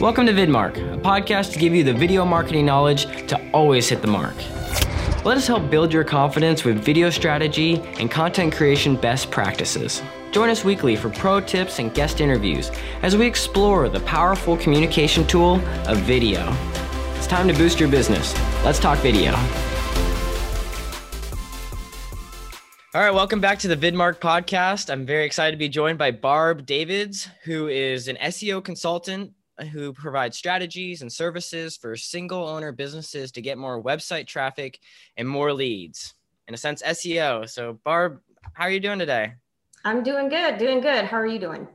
Welcome to VidMark, a podcast to give you the video marketing knowledge to always hit the mark. Let us help build your confidence with video strategy and content creation best practices. Join us weekly for pro tips and guest interviews as we explore the powerful communication tool of video. It's time to boost your business. Let's talk video. All right, welcome back to the VidMark podcast. I'm very excited to be joined by Barb Davids, who is an SEO consultant who provides strategies and services for single owner businesses to get more website traffic and more leads. In a sense, SEO. So, Barb, how are you doing today? I'm doing good, doing good. How are you doing?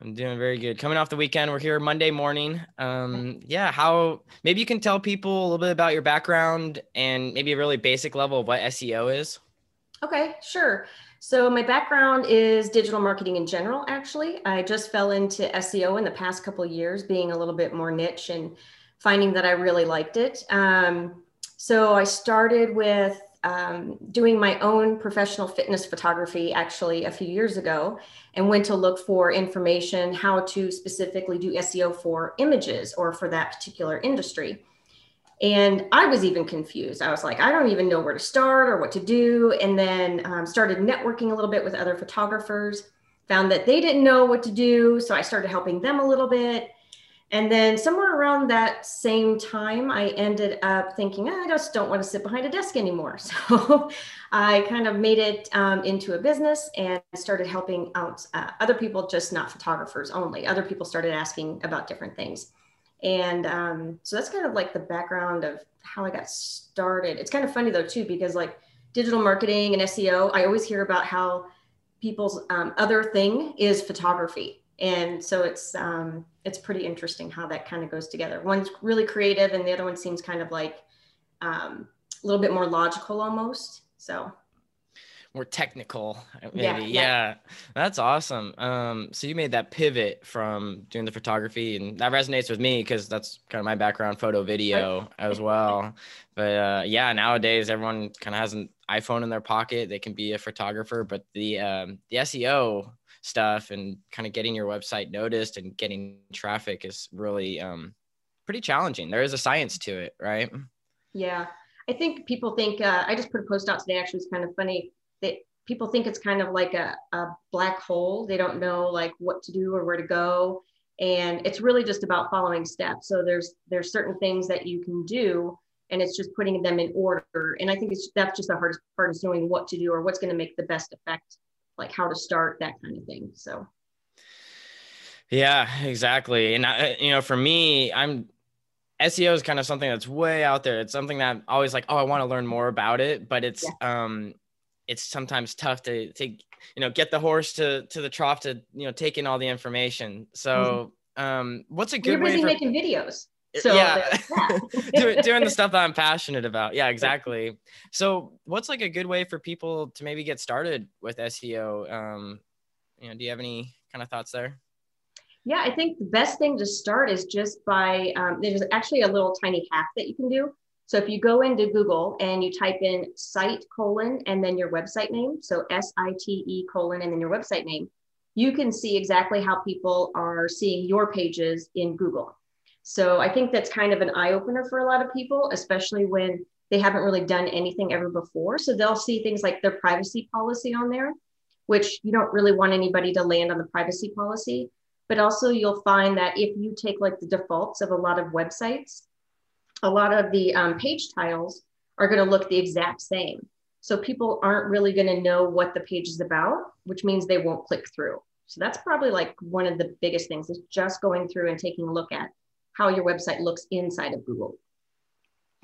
I'm doing very good. Coming off the weekend, we're here Monday morning. Um, yeah, how maybe you can tell people a little bit about your background and maybe a really basic level of what SEO is. Okay, sure. So my background is digital marketing in general, actually. I just fell into SEO in the past couple years, being a little bit more niche and finding that I really liked it. Um, so I started with um, doing my own professional fitness photography actually a few years ago and went to look for information how to specifically do SEO for images or for that particular industry. And I was even confused. I was like, I don't even know where to start or what to do. And then um, started networking a little bit with other photographers, found that they didn't know what to do. So I started helping them a little bit. And then somewhere around that same time, I ended up thinking, I just don't want to sit behind a desk anymore. So I kind of made it um, into a business and started helping out uh, other people, just not photographers only. Other people started asking about different things. And um, so that's kind of like the background of how I got started. It's kind of funny though, too, because like digital marketing and SEO, I always hear about how people's um, other thing is photography. And so it's um, it's pretty interesting how that kind of goes together. One's really creative, and the other one seems kind of like um, a little bit more logical almost. So more technical maybe yeah, yeah. yeah, that's awesome. Um so you made that pivot from doing the photography and that resonates with me because that's kind of my background photo video as well. But uh yeah nowadays everyone kind of has an iphone in their pocket. They can be a photographer but the um the seo stuff and kind of getting your website noticed and getting traffic is really um pretty challenging. There is a science to it right? Yeah. I think people think uh, I just put a post out today. Actually, it's kind of funny people think it's kind of like a, a black hole. They don't know like what to do or where to go. And it's really just about following steps. So there's there's certain things that you can do and it's just putting them in order. And I think it's that's just the hardest part is knowing what to do or what's going to make the best effect, like how to start, that kind of thing. So yeah, exactly. And I, you know, for me, I'm SEO is kind of something that's way out there. It's something that I'm always like, oh, I want to learn more about it, but it's yeah. um it's sometimes tough to to you know get the horse to to the trough to you know take in all the information. So mm-hmm. um, what's a good You're busy way for making videos? So yeah, doing, doing the stuff that I'm passionate about. Yeah, exactly. So what's like a good way for people to maybe get started with SEO? Um, you know, do you have any kind of thoughts there? Yeah, I think the best thing to start is just by um, there's actually a little tiny hack that you can do. So if you go into Google and you type in site colon and then your website name, so S I T E colon and then your website name, you can see exactly how people are seeing your pages in Google. So I think that's kind of an eye opener for a lot of people, especially when they haven't really done anything ever before. So they'll see things like their privacy policy on there, which you don't really want anybody to land on the privacy policy. But also, you'll find that if you take like the defaults of a lot of websites, a lot of the um, page tiles are going to look the exact same. So people aren't really going to know what the page is about, which means they won't click through. So that's probably like one of the biggest things is just going through and taking a look at how your website looks inside of Google.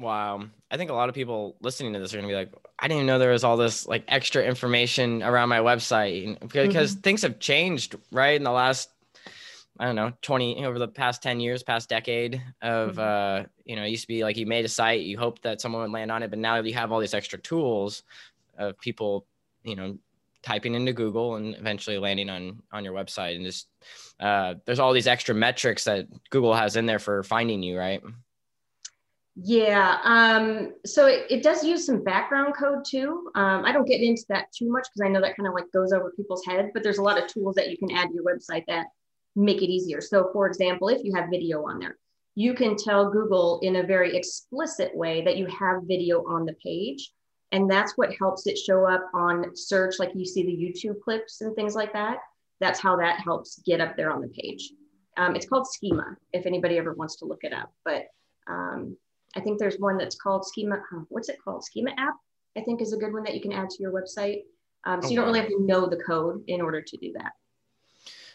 Wow. I think a lot of people listening to this are going to be like, I didn't even know there was all this like extra information around my website because mm-hmm. things have changed, right? In the last I don't know, 20 over the past 10 years, past decade of, mm-hmm. uh, you know, it used to be like you made a site, you hope that someone would land on it, but now you have all these extra tools of people, you know, typing into Google and eventually landing on, on your website. And just, uh, there's all these extra metrics that Google has in there for finding you, right? Yeah. Um, so it, it, does use some background code too. Um, I don't get into that too much because I know that kind of like goes over people's head, but there's a lot of tools that you can add to your website that make it easier. So, for example, if you have video on there, you can tell Google in a very explicit way that you have video on the page. And that's what helps it show up on search, like you see the YouTube clips and things like that. That's how that helps get up there on the page. Um, it's called Schema, if anybody ever wants to look it up. But um, I think there's one that's called Schema. What's it called? Schema app, I think, is a good one that you can add to your website. Um, so you don't really have to know the code in order to do that.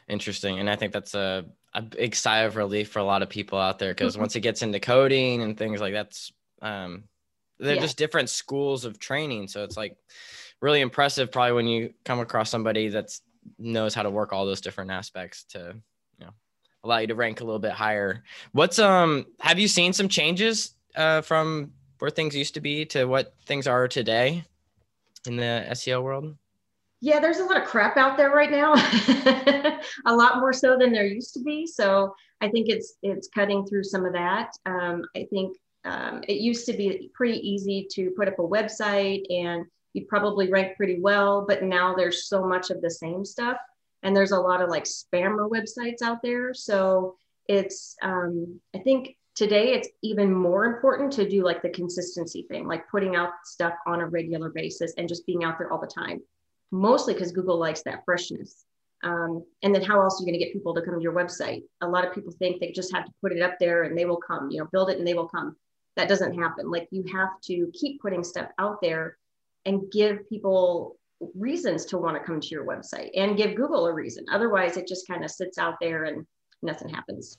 Interesting. And I think that's a, a big sigh of relief for a lot of people out there because mm-hmm. once it gets into coding and things like that's, um, they're yeah. just different schools of training. So it's like really impressive probably when you come across somebody that's knows how to work all those different aspects to, you know, allow you to rank a little bit higher. What's, um, have you seen some changes, uh, from where things used to be to what things are today in the SEO world? Yeah, there's a lot of crap out there right now, a lot more so than there used to be. So I think it's it's cutting through some of that. Um, I think um, it used to be pretty easy to put up a website and you'd probably rank pretty well, but now there's so much of the same stuff, and there's a lot of like spammer websites out there. So it's um, I think today it's even more important to do like the consistency thing, like putting out stuff on a regular basis and just being out there all the time mostly because Google likes that freshness. Um, and then how else are you going to get people to come to your website? A lot of people think they just have to put it up there and they will come, you know, build it and they will come. That doesn't happen. Like you have to keep putting stuff out there and give people reasons to want to come to your website and give Google a reason. Otherwise, it just kind of sits out there and nothing happens.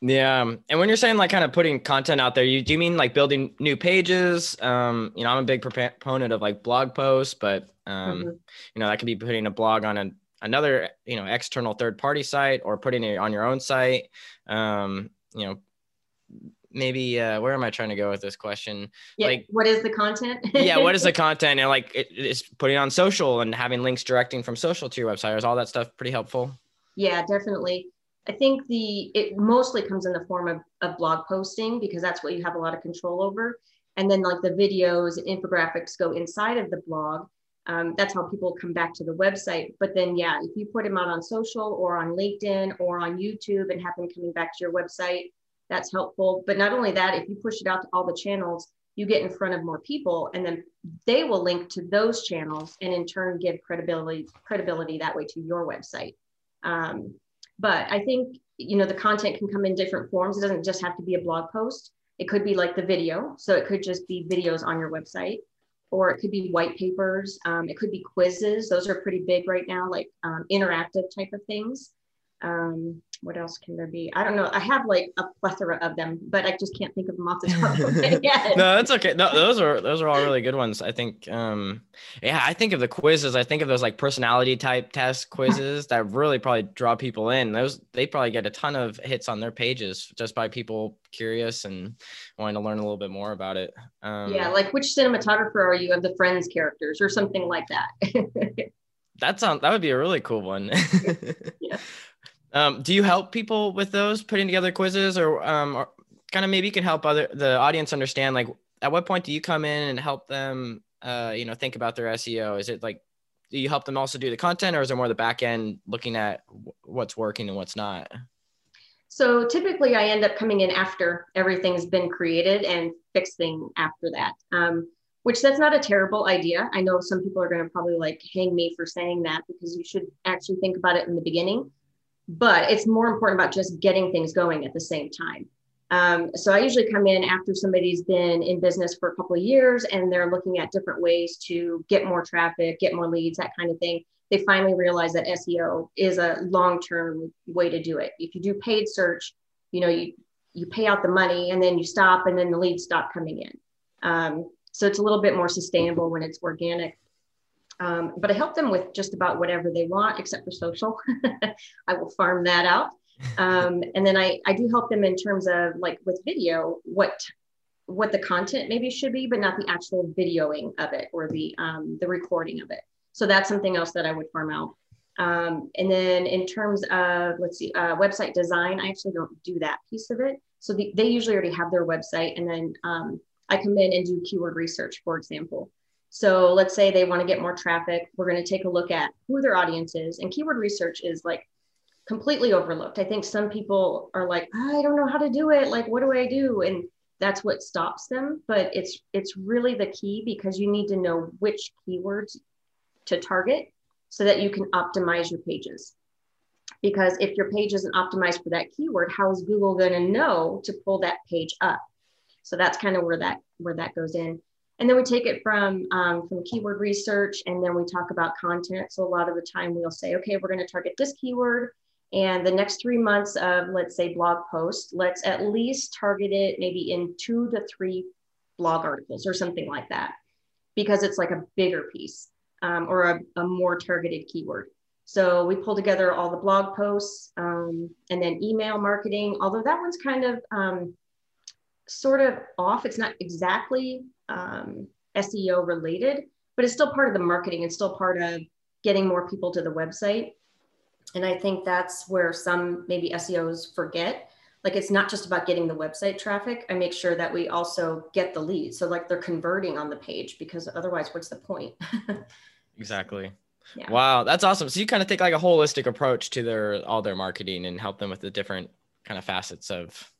Yeah, um, and when you're saying like kind of putting content out there, you do you mean like building new pages? Um, you know, I'm a big proponent of like blog posts, but um, mm-hmm. you know, that could be putting a blog on an, another, you know, external third party site or putting it on your own site. Um, you know, maybe uh, where am I trying to go with this question? Yeah, like, what is the content? yeah, what is the content? And like, it, it's putting on social and having links directing from social to your website. Is all that stuff pretty helpful? Yeah, definitely. I think the it mostly comes in the form of, of blog posting because that's what you have a lot of control over. And then like the videos and infographics go inside of the blog. Um, that's how people come back to the website. But then, yeah, if you put them out on social or on LinkedIn or on YouTube and have them coming back to your website, that's helpful. But not only that, if you push it out to all the channels, you get in front of more people and then they will link to those channels and in turn give credibility credibility that way to your website. Um, but I think, you know, the content can come in different forms. It doesn't just have to be a blog post. It could be like the video. So it could just be videos on your website, or it could be white papers. Um, it could be quizzes. Those are pretty big right now, like um, interactive type of things. Um, what else can there be? I don't know. I have like a plethora of them, but I just can't think of them off the top of my head. no, that's okay. No, those are those are all really good ones. I think. Um, yeah, I think of the quizzes. I think of those like personality type test quizzes that really probably draw people in. Those they probably get a ton of hits on their pages just by people curious and wanting to learn a little bit more about it. Um, yeah, like which cinematographer are you of the Friends characters or something like that. that sounds that would be a really cool one. yeah. Um, do you help people with those putting together quizzes or, um, or kind of maybe you can help other the audience understand like at what point do you come in and help them uh, you know think about their SEO? Is it like do you help them also do the content or is it more the back end looking at what's working and what's not? So typically I end up coming in after everything's been created and fixing after that. Um, which that's not a terrible idea. I know some people are going to probably like hang me for saying that because you should actually think about it in the beginning but it's more important about just getting things going at the same time. Um, so I usually come in after somebody's been in business for a couple of years and they're looking at different ways to get more traffic, get more leads, that kind of thing. They finally realize that SEO is a long-term way to do it. If you do paid search, you know, you you pay out the money and then you stop and then the leads stop coming in. Um, so it's a little bit more sustainable when it's organic. Um, but I help them with just about whatever they want, except for social. I will farm that out. Um, and then I, I do help them in terms of like with video, what what the content maybe should be, but not the actual videoing of it or the um, the recording of it. So that's something else that I would farm out. Um, and then in terms of let's see, uh, website design, I actually don't do that piece of it. So the, they usually already have their website, and then um, I come in and do keyword research, for example. So let's say they want to get more traffic. We're going to take a look at who their audience is. And keyword research is like completely overlooked. I think some people are like, I don't know how to do it. Like, what do I do? And that's what stops them. But it's it's really the key because you need to know which keywords to target so that you can optimize your pages. Because if your page isn't optimized for that keyword, how is Google going to know to pull that page up? So that's kind of where that where that goes in. And then we take it from um, from keyword research, and then we talk about content. So a lot of the time we'll say, okay, we're going to target this keyword, and the next three months of let's say blog posts, let's at least target it maybe in two to three blog articles or something like that, because it's like a bigger piece um, or a, a, more targeted keyword. So we pull together all the blog posts um, and then email marketing, although that one's kind of um, sort of off. It's not exactly um, SEO related, but it's still part of the marketing It's still part of getting more people to the website. And I think that's where some maybe SEOs forget. Like it's not just about getting the website traffic. I make sure that we also get the leads. So like they're converting on the page because otherwise, what's the point? exactly. Yeah. Wow, that's awesome. So you kind of take like a holistic approach to their all their marketing and help them with the different kind of facets of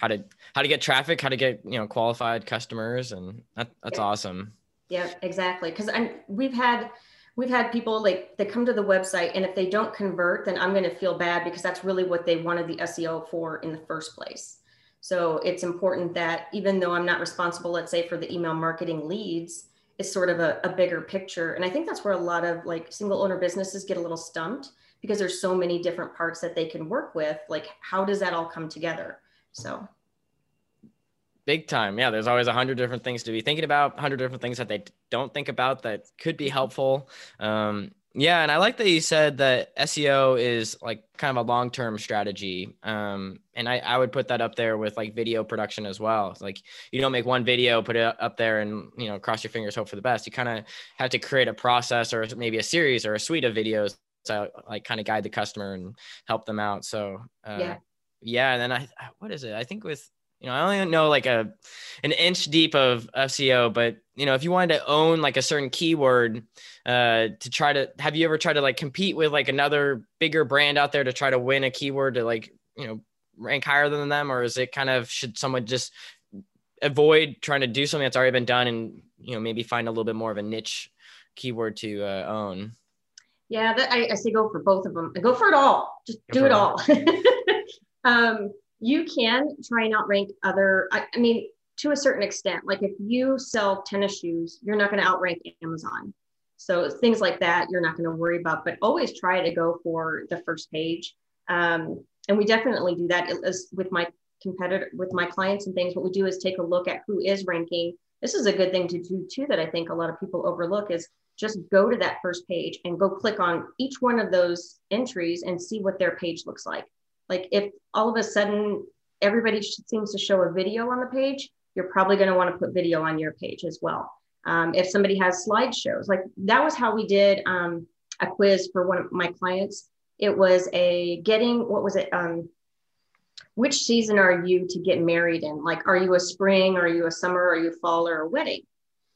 how to how to get traffic, how to get you know qualified customers, and that, that's yeah. awesome. Yeah, exactly. Because I'm we've had we've had people like they come to the website and if they don't convert, then I'm going to feel bad because that's really what they wanted the SEO for in the first place. So it's important that even though I'm not responsible, let's say for the email marketing leads, it's sort of a, a bigger picture. And I think that's where a lot of like single owner businesses get a little stumped because there's so many different parts that they can work with. Like, how does that all come together? So big time. Yeah, there's always a hundred different things to be thinking about, hundred different things that they don't think about that could be helpful. Um, yeah, and I like that you said that SEO is like kind of a long-term strategy. Um, and I, I would put that up there with like video production as well. It's like you don't make one video, put it up there and you know, cross your fingers, hope for the best. You kind of have to create a process or maybe a series or a suite of videos to like kind of guide the customer and help them out. So uh, yeah. Yeah. And then I, what is it? I think with you know, I only know like a an inch deep of SEO, but you know, if you wanted to own like a certain keyword, uh, to try to have you ever tried to like compete with like another bigger brand out there to try to win a keyword to like you know rank higher than them, or is it kind of should someone just avoid trying to do something that's already been done and you know maybe find a little bit more of a niche keyword to uh, own? Yeah, that, I, I say go for both of them. I Go for it all. Just go do it all. um, you can try and outrank other I, I, mean to a certain extent like if you sell tennis shoes you're not going to outrank amazon. So things like that you're not going to worry about but always try to go for the first page. Um, and we definitely do that with my competitor with my clients and things what we do is take a look at who is ranking. This is a good thing to do too that i think a lot of people overlook is just go to that first page and go click on each one of those entries and see what their page looks like like if all of a sudden everybody seems to show a video on the page, you're probably going to want to put video on your page as well. Um, if somebody has slideshows, like that was how we did um, a quiz for one of my clients. It was a getting, what was it? Um, which season are you to get married in? Like, are you a spring? Are you a summer? Are you fall or a wedding?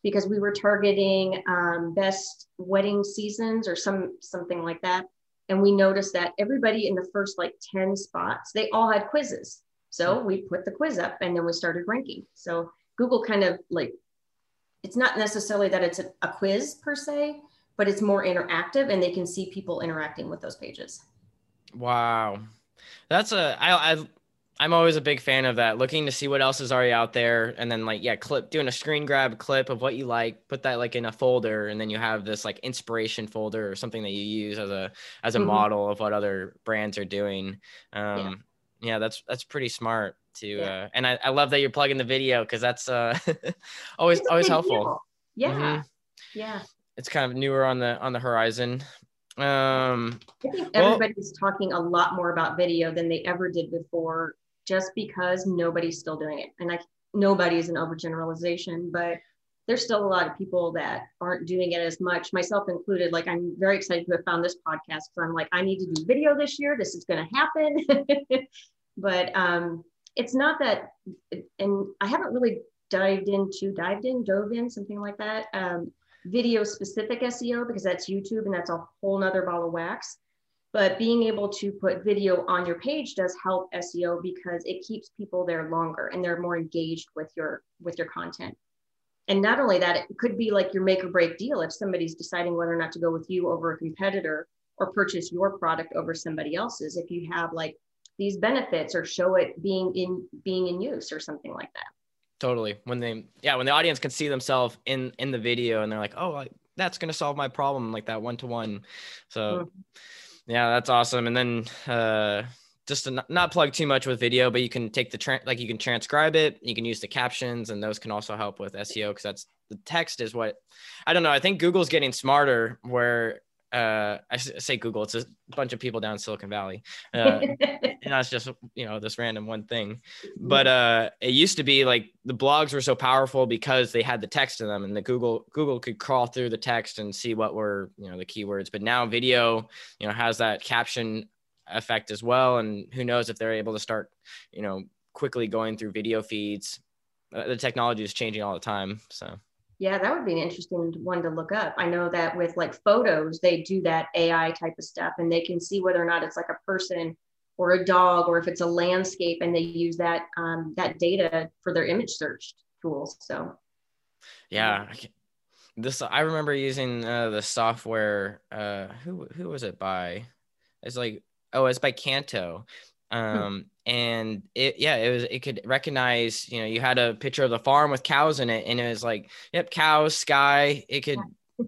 Because we were targeting um, best wedding seasons or some something like that and we noticed that everybody in the first like 10 spots they all had quizzes. So we put the quiz up and then we started ranking. So google kind of like it's not necessarily that it's a, a quiz per se but it's more interactive and they can see people interacting with those pages. Wow. That's a I, I I'm always a big fan of that, looking to see what else is already out there, and then like yeah, clip doing a screen grab clip of what you like, put that like in a folder, and then you have this like inspiration folder or something that you use as a as a mm-hmm. model of what other brands are doing. Um, yeah. yeah, that's that's pretty smart to, yeah. uh, and I, I love that you're plugging the video because that's uh always always helpful. Deal. Yeah, mm-hmm. yeah. It's kind of newer on the on the horizon. Um, I think everybody's well, talking a lot more about video than they ever did before just because nobody's still doing it. And I nobody is an overgeneralization, but there's still a lot of people that aren't doing it as much, myself included. Like I'm very excited to have found this podcast because I'm like, I need to do video this year. This is going to happen. but um, it's not that, and I haven't really dived into, dived in, dove in, something like that. Um, video specific SEO because that's YouTube and that's a whole nother ball of wax. But being able to put video on your page does help SEO because it keeps people there longer and they're more engaged with your with your content. And not only that, it could be like your make or break deal if somebody's deciding whether or not to go with you over a competitor or purchase your product over somebody else's. If you have like these benefits or show it being in being in use or something like that totally when they yeah when the audience can see themselves in in the video and they're like oh like, that's going to solve my problem like that one to one so mm-hmm. Yeah that's awesome. And then uh just to not, not plug too much with video but you can take the tra- like you can transcribe it you can use the captions and those can also help with seo because that's the text is what i don't know i think google's getting smarter where uh, I say Google, it's a bunch of people down in Silicon Valley. Uh, and that's just, you know, this random one thing. But uh, it used to be like the blogs were so powerful because they had the text in them and the Google, Google could crawl through the text and see what were, you know, the keywords. But now video, you know, has that caption effect as well. And who knows if they're able to start, you know, quickly going through video feeds. Uh, the technology is changing all the time. So. Yeah, that would be an interesting one to look up. I know that with like photos, they do that AI type of stuff and they can see whether or not it's like a person or a dog or if it's a landscape and they use that um, that data for their image search tools. So yeah, this I remember using uh, the software. Uh, who who was it by? It's like oh, it's by Canto. Hmm. Um, and it yeah it was it could recognize you know you had a picture of the farm with cows in it and it was like yep cows sky it could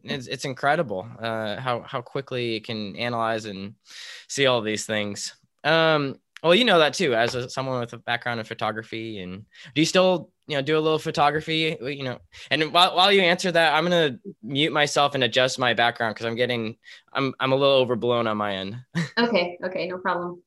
it's, it's incredible uh how how quickly it can analyze and see all these things. Um well you know that too as a, someone with a background in photography and do you still you know do a little photography? You know and while, while you answer that i'm gonna mute myself and adjust my background because i'm getting i'm i'm a little overblown on my end. Okay okay no problem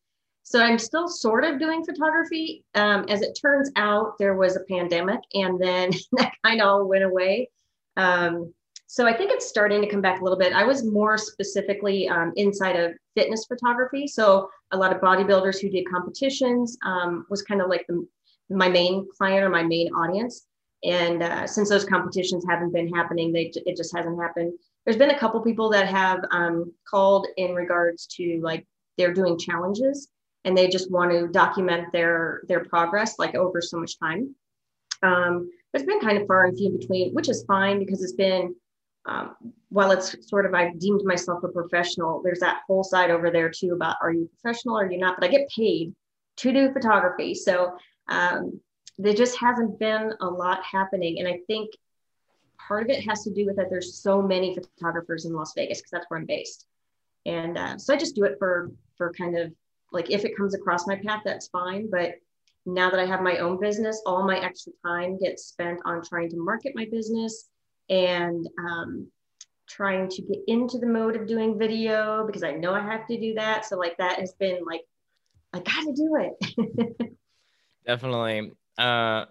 so I'm still sort of doing photography. Um, as it turns out, there was a pandemic and then that kind of all went away. Um, so I think it's starting to come back a little bit. I was more specifically um, inside of fitness photography. So a lot of bodybuilders who did competitions um, was kind of like the, my main client or my main audience. And uh, since those competitions haven't been happening, they, it just hasn't happened. There's been a couple people that have um, called in regards to like they're doing challenges and they just want to document their their progress like over so much time. Um, but it's been kind of far and few between, which is fine because it's been um, while it's sort of I've deemed myself a professional. There's that whole side over there too about are you professional or are you not? But I get paid to do photography, so um, there just hasn't been a lot happening, and I think part of it has to do with that there's so many photographers in Las Vegas because that's where I'm based, and uh, so I just do it for for kind of like if it comes across my path, that's fine. But now that I have my own business, all my extra time gets spent on trying to market my business and um, trying to get into the mode of doing video because I know I have to do that. So like that has been like, I got to do it. Definitely. Uh,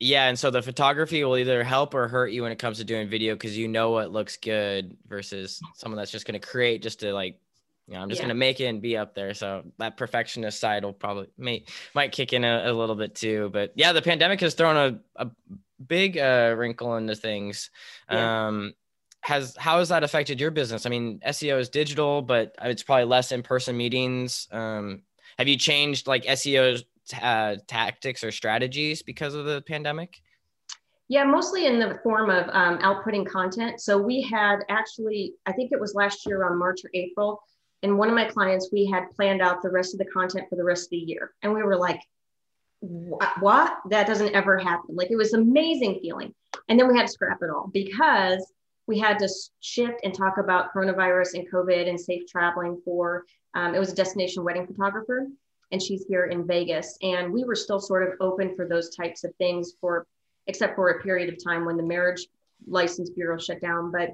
yeah, and so the photography will either help or hurt you when it comes to doing video because you know what looks good versus someone that's just going to create just to like you know, I'm just yeah. gonna make it and be up there. So that perfectionist side will probably may might kick in a, a little bit too. But yeah, the pandemic has thrown a, a big uh, wrinkle into things. Yeah. Um, has how has that affected your business? I mean, SEO is digital, but it's probably less in-person meetings. Um, have you changed like SEO uh, tactics or strategies because of the pandemic? Yeah, mostly in the form of um, outputting content. So we had actually, I think it was last year on March or April, and one of my clients, we had planned out the rest of the content for the rest of the year. And we were like, what? That doesn't ever happen. Like it was amazing feeling. And then we had to scrap it all because we had to shift and talk about coronavirus and COVID and safe traveling for, um, it was a destination wedding photographer and she's here in Vegas. And we were still sort of open for those types of things for, except for a period of time when the marriage license bureau shut down. But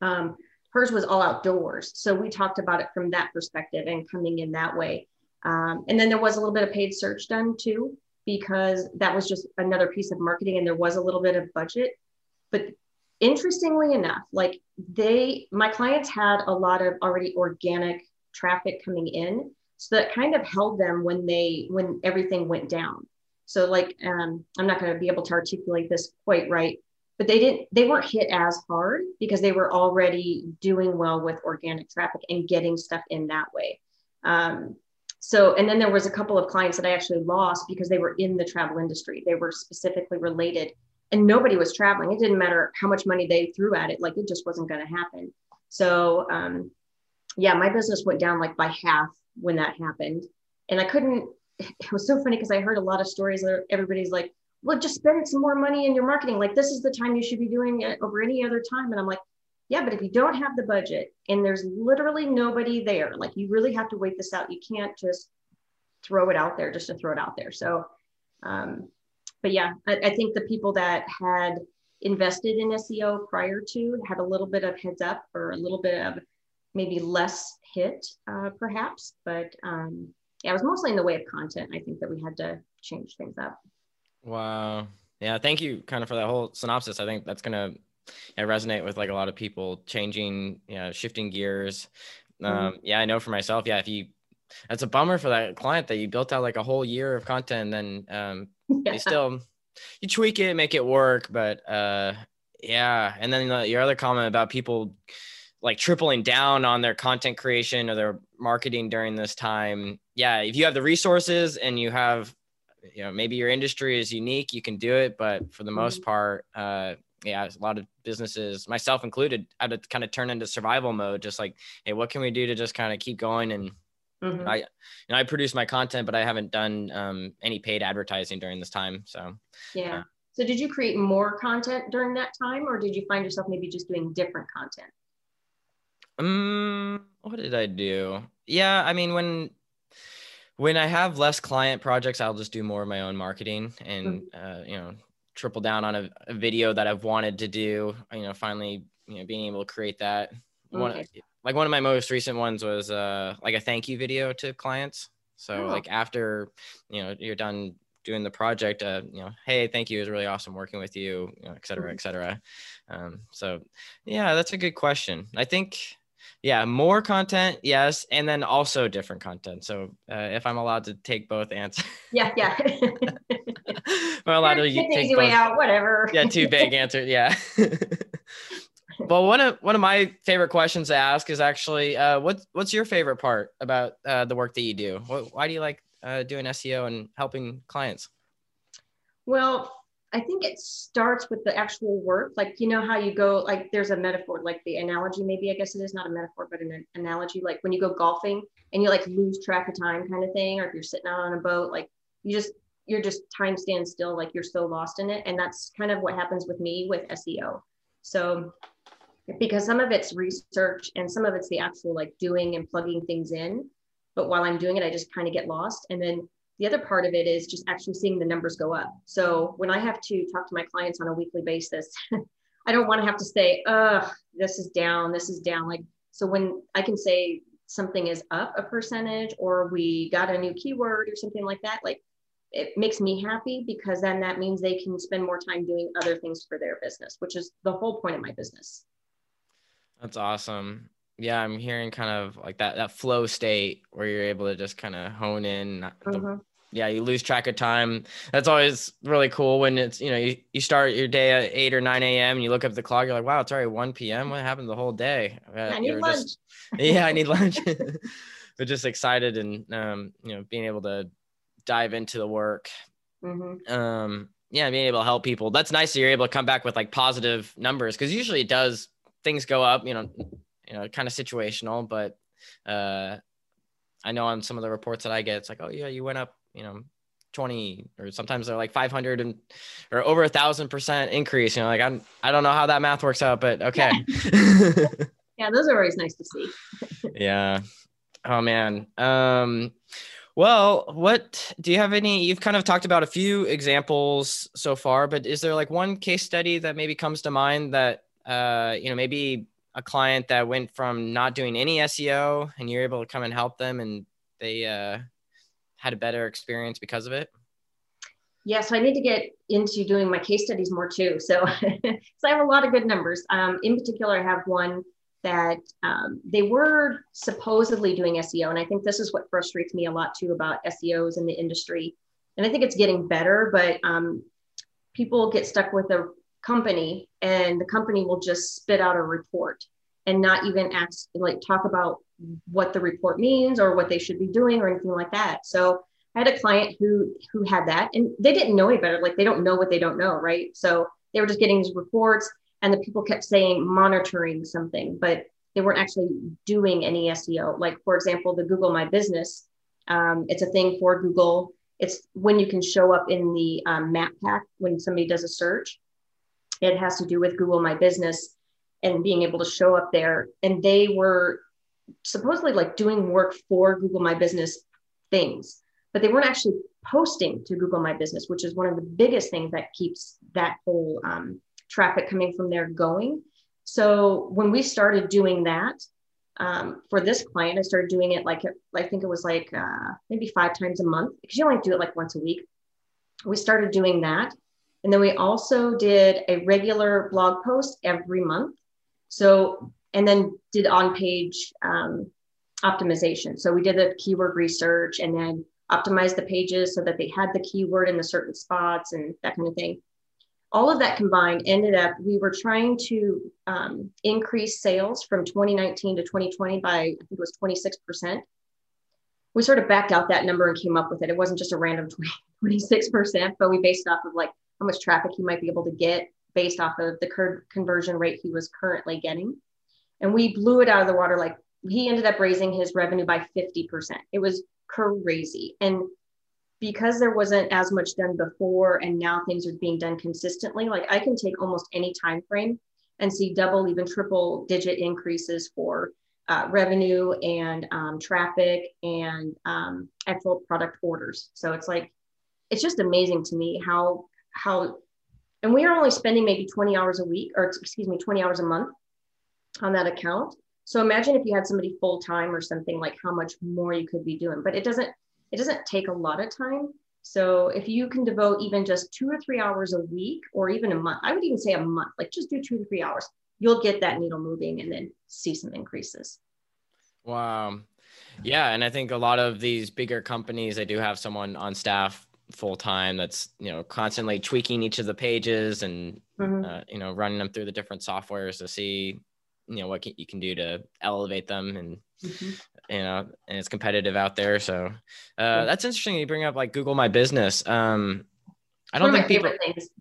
um, hers was all outdoors. So we talked about it from that perspective and coming in that way. Um, and then there was a little bit of paid search done too, because that was just another piece of marketing and there was a little bit of budget. But interestingly enough, like they, my clients had a lot of already organic traffic coming in. So that kind of held them when they, when everything went down. So like, um, I'm not going to be able to articulate this quite right, but they didn't they weren't hit as hard because they were already doing well with organic traffic and getting stuff in that way. Um, so and then there was a couple of clients that i actually lost because they were in the travel industry. They were specifically related and nobody was traveling. It didn't matter how much money they threw at it like it just wasn't going to happen. So um, yeah my business went down like by half when that happened. And i couldn't it was so funny because i heard a lot of stories where everybody's like well, just spend some more money in your marketing. Like this is the time you should be doing it over any other time. And I'm like, yeah, but if you don't have the budget and there's literally nobody there, like you really have to wait this out. You can't just throw it out there just to throw it out there. So, um, but yeah, I, I think the people that had invested in SEO prior to had a little bit of heads up or a little bit of maybe less hit, uh, perhaps. But um, yeah, it was mostly in the way of content. I think that we had to change things up. Wow. Yeah. Thank you kind of for that whole synopsis. I think that's going to yeah, resonate with like a lot of people changing, you know, shifting gears. Mm-hmm. Um, yeah, I know for myself. Yeah. If you, that's a bummer for that client that you built out like a whole year of content and then um, yeah. you still, you tweak it, make it work. But uh, yeah. And then the, your other comment about people like tripling down on their content creation or their marketing during this time. Yeah. If you have the resources and you have you know maybe your industry is unique you can do it but for the most mm-hmm. part uh yeah a lot of businesses myself included had to kind of turn into survival mode just like hey what can we do to just kind of keep going? And mm-hmm. i you know i produce my content but i haven't done um, any paid advertising during this time so. Yeah. Uh, so did you create more content during that time or did you find yourself maybe just doing different content? Um what did i do? Yeah i mean when when I have less client projects, I'll just do more of my own marketing and mm-hmm. uh, you know triple down on a, a, video that I've wanted to do. You know, finally, you know, being able to create that. Okay. One like one of my most recent ones was uh like a thank you video to clients. So oh. like after you know you're done doing the project, uh, you know, hey, thank you, it was really awesome working with you, you know, et cetera, mm-hmm. et cetera. Um, so yeah, that's a good question. I think yeah more content yes and then also different content. So uh, if i'm allowed to take both answers yeah yeah. I'm allowed to take easy both. way out whatever. Yeah two big answers yeah. Well one of one of my favorite questions to ask is actually uh, what what's your favorite part about uh, the work that you do? What, why do you like uh, doing seo and helping clients? Well I think it starts with the actual work. Like, you know, how you go, like, there's a metaphor, like the analogy, maybe I guess it is not a metaphor, but an analogy, like when you go golfing and you like lose track of time kind of thing, or if you're sitting out on a boat, like you just, you're just time stands still, like you're so lost in it. And that's kind of what happens with me with SEO. So, because some of it's research and some of it's the actual like doing and plugging things in. But while I'm doing it, I just kind of get lost. And then the other part of it is just actually seeing the numbers go up. So when I have to talk to my clients on a weekly basis, I don't want to have to say, "Ugh, this is down, this is down." Like so when I can say something is up a percentage or we got a new keyword or something like that, like it makes me happy because then that means they can spend more time doing other things for their business, which is the whole point of my business. That's awesome yeah, I'm hearing kind of like that that flow state where you're able to just kind of hone in mm-hmm yeah, you lose track of time. That's always really cool when it's, you know, you, you start your day at 8 or 9 a.m. and you look up the clock, you're like, wow, it's already 1 p.m. What happened the whole day? Uh, I need lunch. Just, yeah, I need lunch. but just excited and, um, you know, being able to dive into the work. Mm-hmm. Um, yeah, being able to help people. That's nice that you're able to come back with like positive numbers because usually it does, things go up, you know, you know, kind of situational, but, uh, I know on some of the reports that I get, it's like, oh yeah, you went up you know 20 or sometimes they're like 500 and or over a thousand percent increase you know like i'm i don't know how that math works out but okay. Yeah, yeah those are always nice to see. Yeah. Oh man. Um well what do you have any you've kind of talked about a few examples so far but is there like one case study that maybe comes to mind that uh you know maybe a client that went from not doing any seo and you're able to come and help them and they uh had a better experience because of it? Yeah, so I need to get into doing my case studies more too. So, so I have a lot of good numbers. Um, in particular, I have one that um, they were supposedly doing SEO, and I think this is what frustrates me a lot too about SEOs in the industry. And I think it's getting better, but um, people get stuck with a company and the company will just spit out a report and not even ask like talk about what the report means or what they should be doing or anything like that. So i had a client who who had that and they didn't know any better. Like they don't know what they don't know right? So they were just getting these reports and the people kept saying monitoring something but they weren't actually doing any seo like for example the google my business um, it's a thing for google. It's when you can show up in the um, map pack when somebody does a search. It has to do with Google My Business and being able to show up there. And they were supposedly like doing work for Google My Business things, but they weren't actually posting to Google My Business, which is one of the biggest things that keeps that whole um, traffic coming from there going. So when we started doing that um, for this client, I started doing it like I think it was like uh, maybe five times a month because you only do it like once a week. We started doing that, and then we also did a regular blog post every month. So, and then did on page um, optimization. So we did the keyword research and then optimized the pages so that they had the keyword in the certain spots and that kind of thing. All of that combined ended up, we were trying to um, increase sales from 2019 to 2020 by, I think it was 26%. We sort of backed out that number and came up with it. It wasn't just a random 20, 26%, but we based off of like how much traffic you might be able to get based off of the conversion rate he was currently getting. And we blew it out of the water. Like he ended up raising his revenue by 50%. It was crazy. And because there wasn't as much done before and now things are being done consistently, like I can take almost any time frame and see double, even triple digit increases for uh, revenue and um, traffic and um, actual product orders. So it's like, it's just amazing to me how how and we are only spending maybe 20 hours a week or excuse me 20 hours a month on that account. So imagine if you had somebody full time or something like how much more you could be doing but it doesn't it doesn't take a lot of time. So if you can devote even just two or three hours a week or even a month i would even say a month like just do two to three hours you'll get that needle moving and then see some increases. Wow. Yeah and i think a lot of these bigger companies they do have someone on staff full time that's you know constantly tweaking each of the pages and mm-hmm. uh, you know running them through the different softwares to see you know what can, you can do to elevate them and mm-hmm. you know and it's competitive out there so uh, that's interesting you bring up like google my business um I don't think people.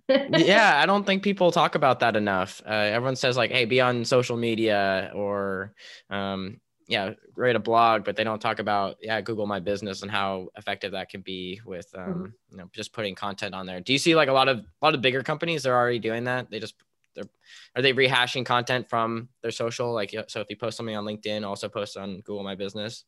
yeah, I don't think people talk about that enough. Uh, everyone says like, "Hey, be on social media," or um, yeah write a blog but they don't talk about yeah google my business and how effective that can be with um, mm-hmm. you know just putting content on there. Do you see like a lot of a lot of bigger companies they're already doing that? They just they're are they rehashing content from their social? Like so if you post something on linkedin also post on google my business.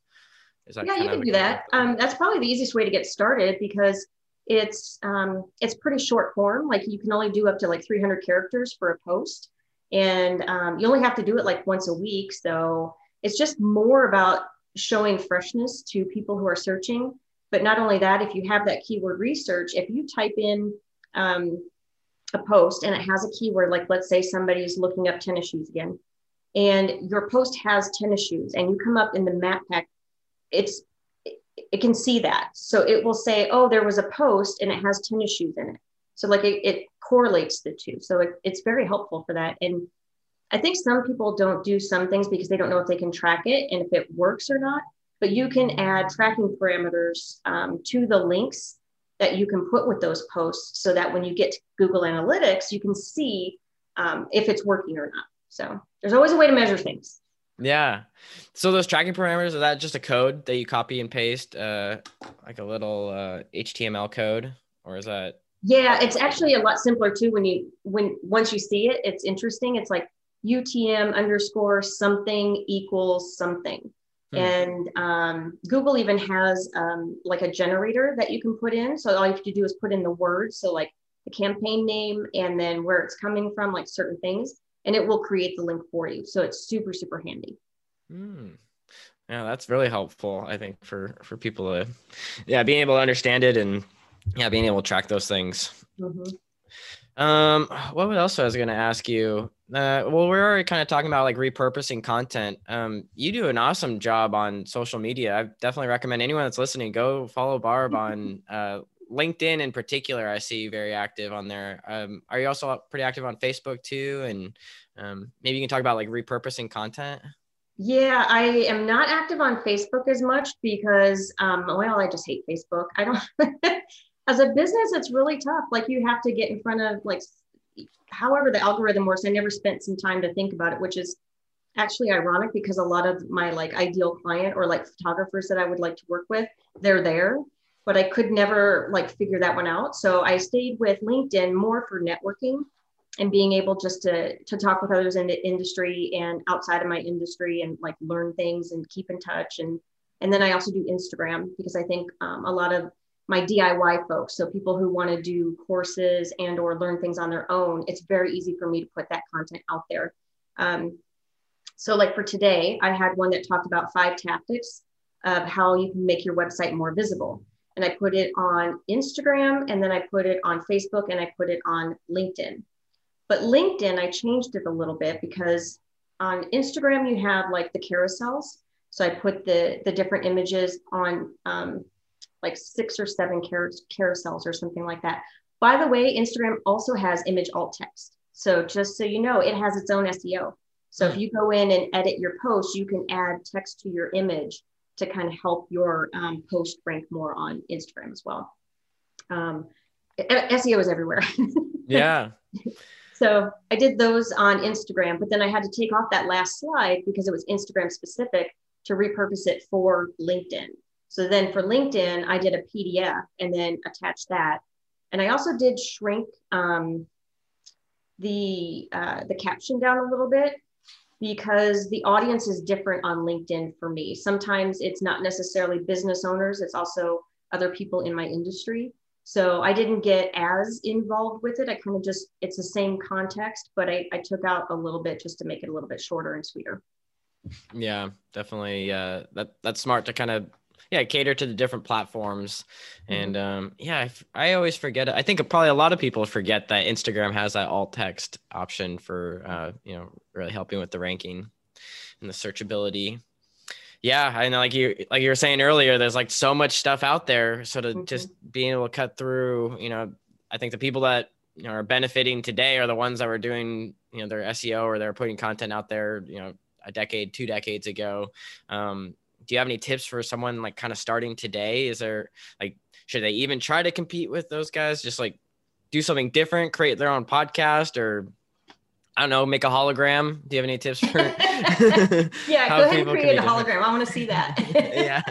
Is that yeah you can do that. um, that's probably the easiest way to get started because it's um, it's pretty short form. Like you can only do up to like 300 characters for a post. And um, you only have to do it like once a week. So it's just more about showing freshness to people who are searching. But not only that, if you have that keyword research, if you type in um, a post and it has a keyword, like let's say somebody's looking up tennis shoes again, and your post has tennis shoes, and you come up in the map pack, it's it can see that. So it will say, oh, there was a post and it has tennis shoes in it. So like it, it correlates the two. So it, it's very helpful for that. And I think some people don't do some things because they don't know if they can track it and if it works or not. But you can add tracking parameters um, to the links that you can put with those posts so that when you get to Google Analytics, you can see um, if it's working or not. So there's always a way to measure things. Yeah. So those tracking parameters, is that just a code that you copy and paste, uh, like a little uh, HTML code, or is that? Yeah, it's actually a lot simpler too. When you when once you see it, it's interesting. It's like UTM underscore something equals something. Hmm. And um, Google even has um, like a generator that you can put in. So all you have to do is put in the words. So like the campaign name and then where it's coming from, like certain things, and it will create the link for you. So it's super, super handy. Hmm. Yeah, that's really helpful. I think for for people to, yeah, being able to understand it and yeah, being able to track those things. Mm-hmm. Um, what else I was going to ask you? Uh, well, we're already kind of talking about like repurposing content. Um, you do an awesome job on social media. I definitely recommend anyone that's listening go follow Barb on uh, LinkedIn in particular, I see you very active on there. Um, are you also pretty active on Facebook too? And um, maybe you can talk about like repurposing content. Yeah, I am not active on Facebook as much because, um, well, I just hate Facebook. I don't, as a business, it's really tough. Like you have to get in front of like, however the algorithm works. I never spent some time to think about it, which is actually ironic because a lot of my like ideal client or like photographers that I would like to work with, they're there, but I could never like figure that one out. So I stayed with LinkedIn more for networking and being able just to to talk with others in the industry and outside of my industry and like learn things and keep in touch and and then I also do Instagram because I think um, a lot of my DIY folks, so people who want to do courses and or learn things on their own, it's very easy for me to put that content out there. Um, so like for today, I had one that talked about five tactics of how you can make your website more visible. And I put it on Instagram and then I put it on Facebook and I put it on LinkedIn. But LinkedIn, I changed it a little bit because on Instagram, you have like the carousels. So I put the, the different images on um, like six or seven car- carousels or something like that. By the way, Instagram also has image alt text. So just so you know, it has its own SEO. So if you go in and edit your post, you can add text to your image to kind of help your um, post rank more on Instagram as well. Um, SEO is everywhere. yeah. So I did those on Instagram, but then I had to take off that last slide because it was Instagram specific to repurpose it for LinkedIn. So then for LinkedIn, I did a PDF and then attached that. And I also did shrink um, the uh, the caption down a little bit because the audience is different on LinkedIn for me. Sometimes it's not necessarily business owners, it's also other people in my industry. So I didn't get as involved with it. I kind of just, it's the same context, but I, I took out a little bit just to make it a little bit shorter and sweeter. Yeah, definitely. Uh, that that's smart to kind of yeah cater to the different platforms. Mm-hmm. and um, yeah I, I always forget it. I think probably a lot of people forget that instagram has that alt text option for uh, you know really helping with the ranking and the searchability. Yeah and like you like you were saying earlier there's like so much stuff out there. So to mm-hmm. just being able to cut through you know i think the people that you know are benefiting today are the ones that were doing you know their seo or they're putting content out there you know a decade two decades ago. Um, do you have any tips for someone like kind of starting today? Is there like should they even try to compete with those guys? Just like do something different, create their own podcast or I don't know, make a hologram. Do you have any tips for Yeah, go ahead and create a hologram. I want to see that. yeah.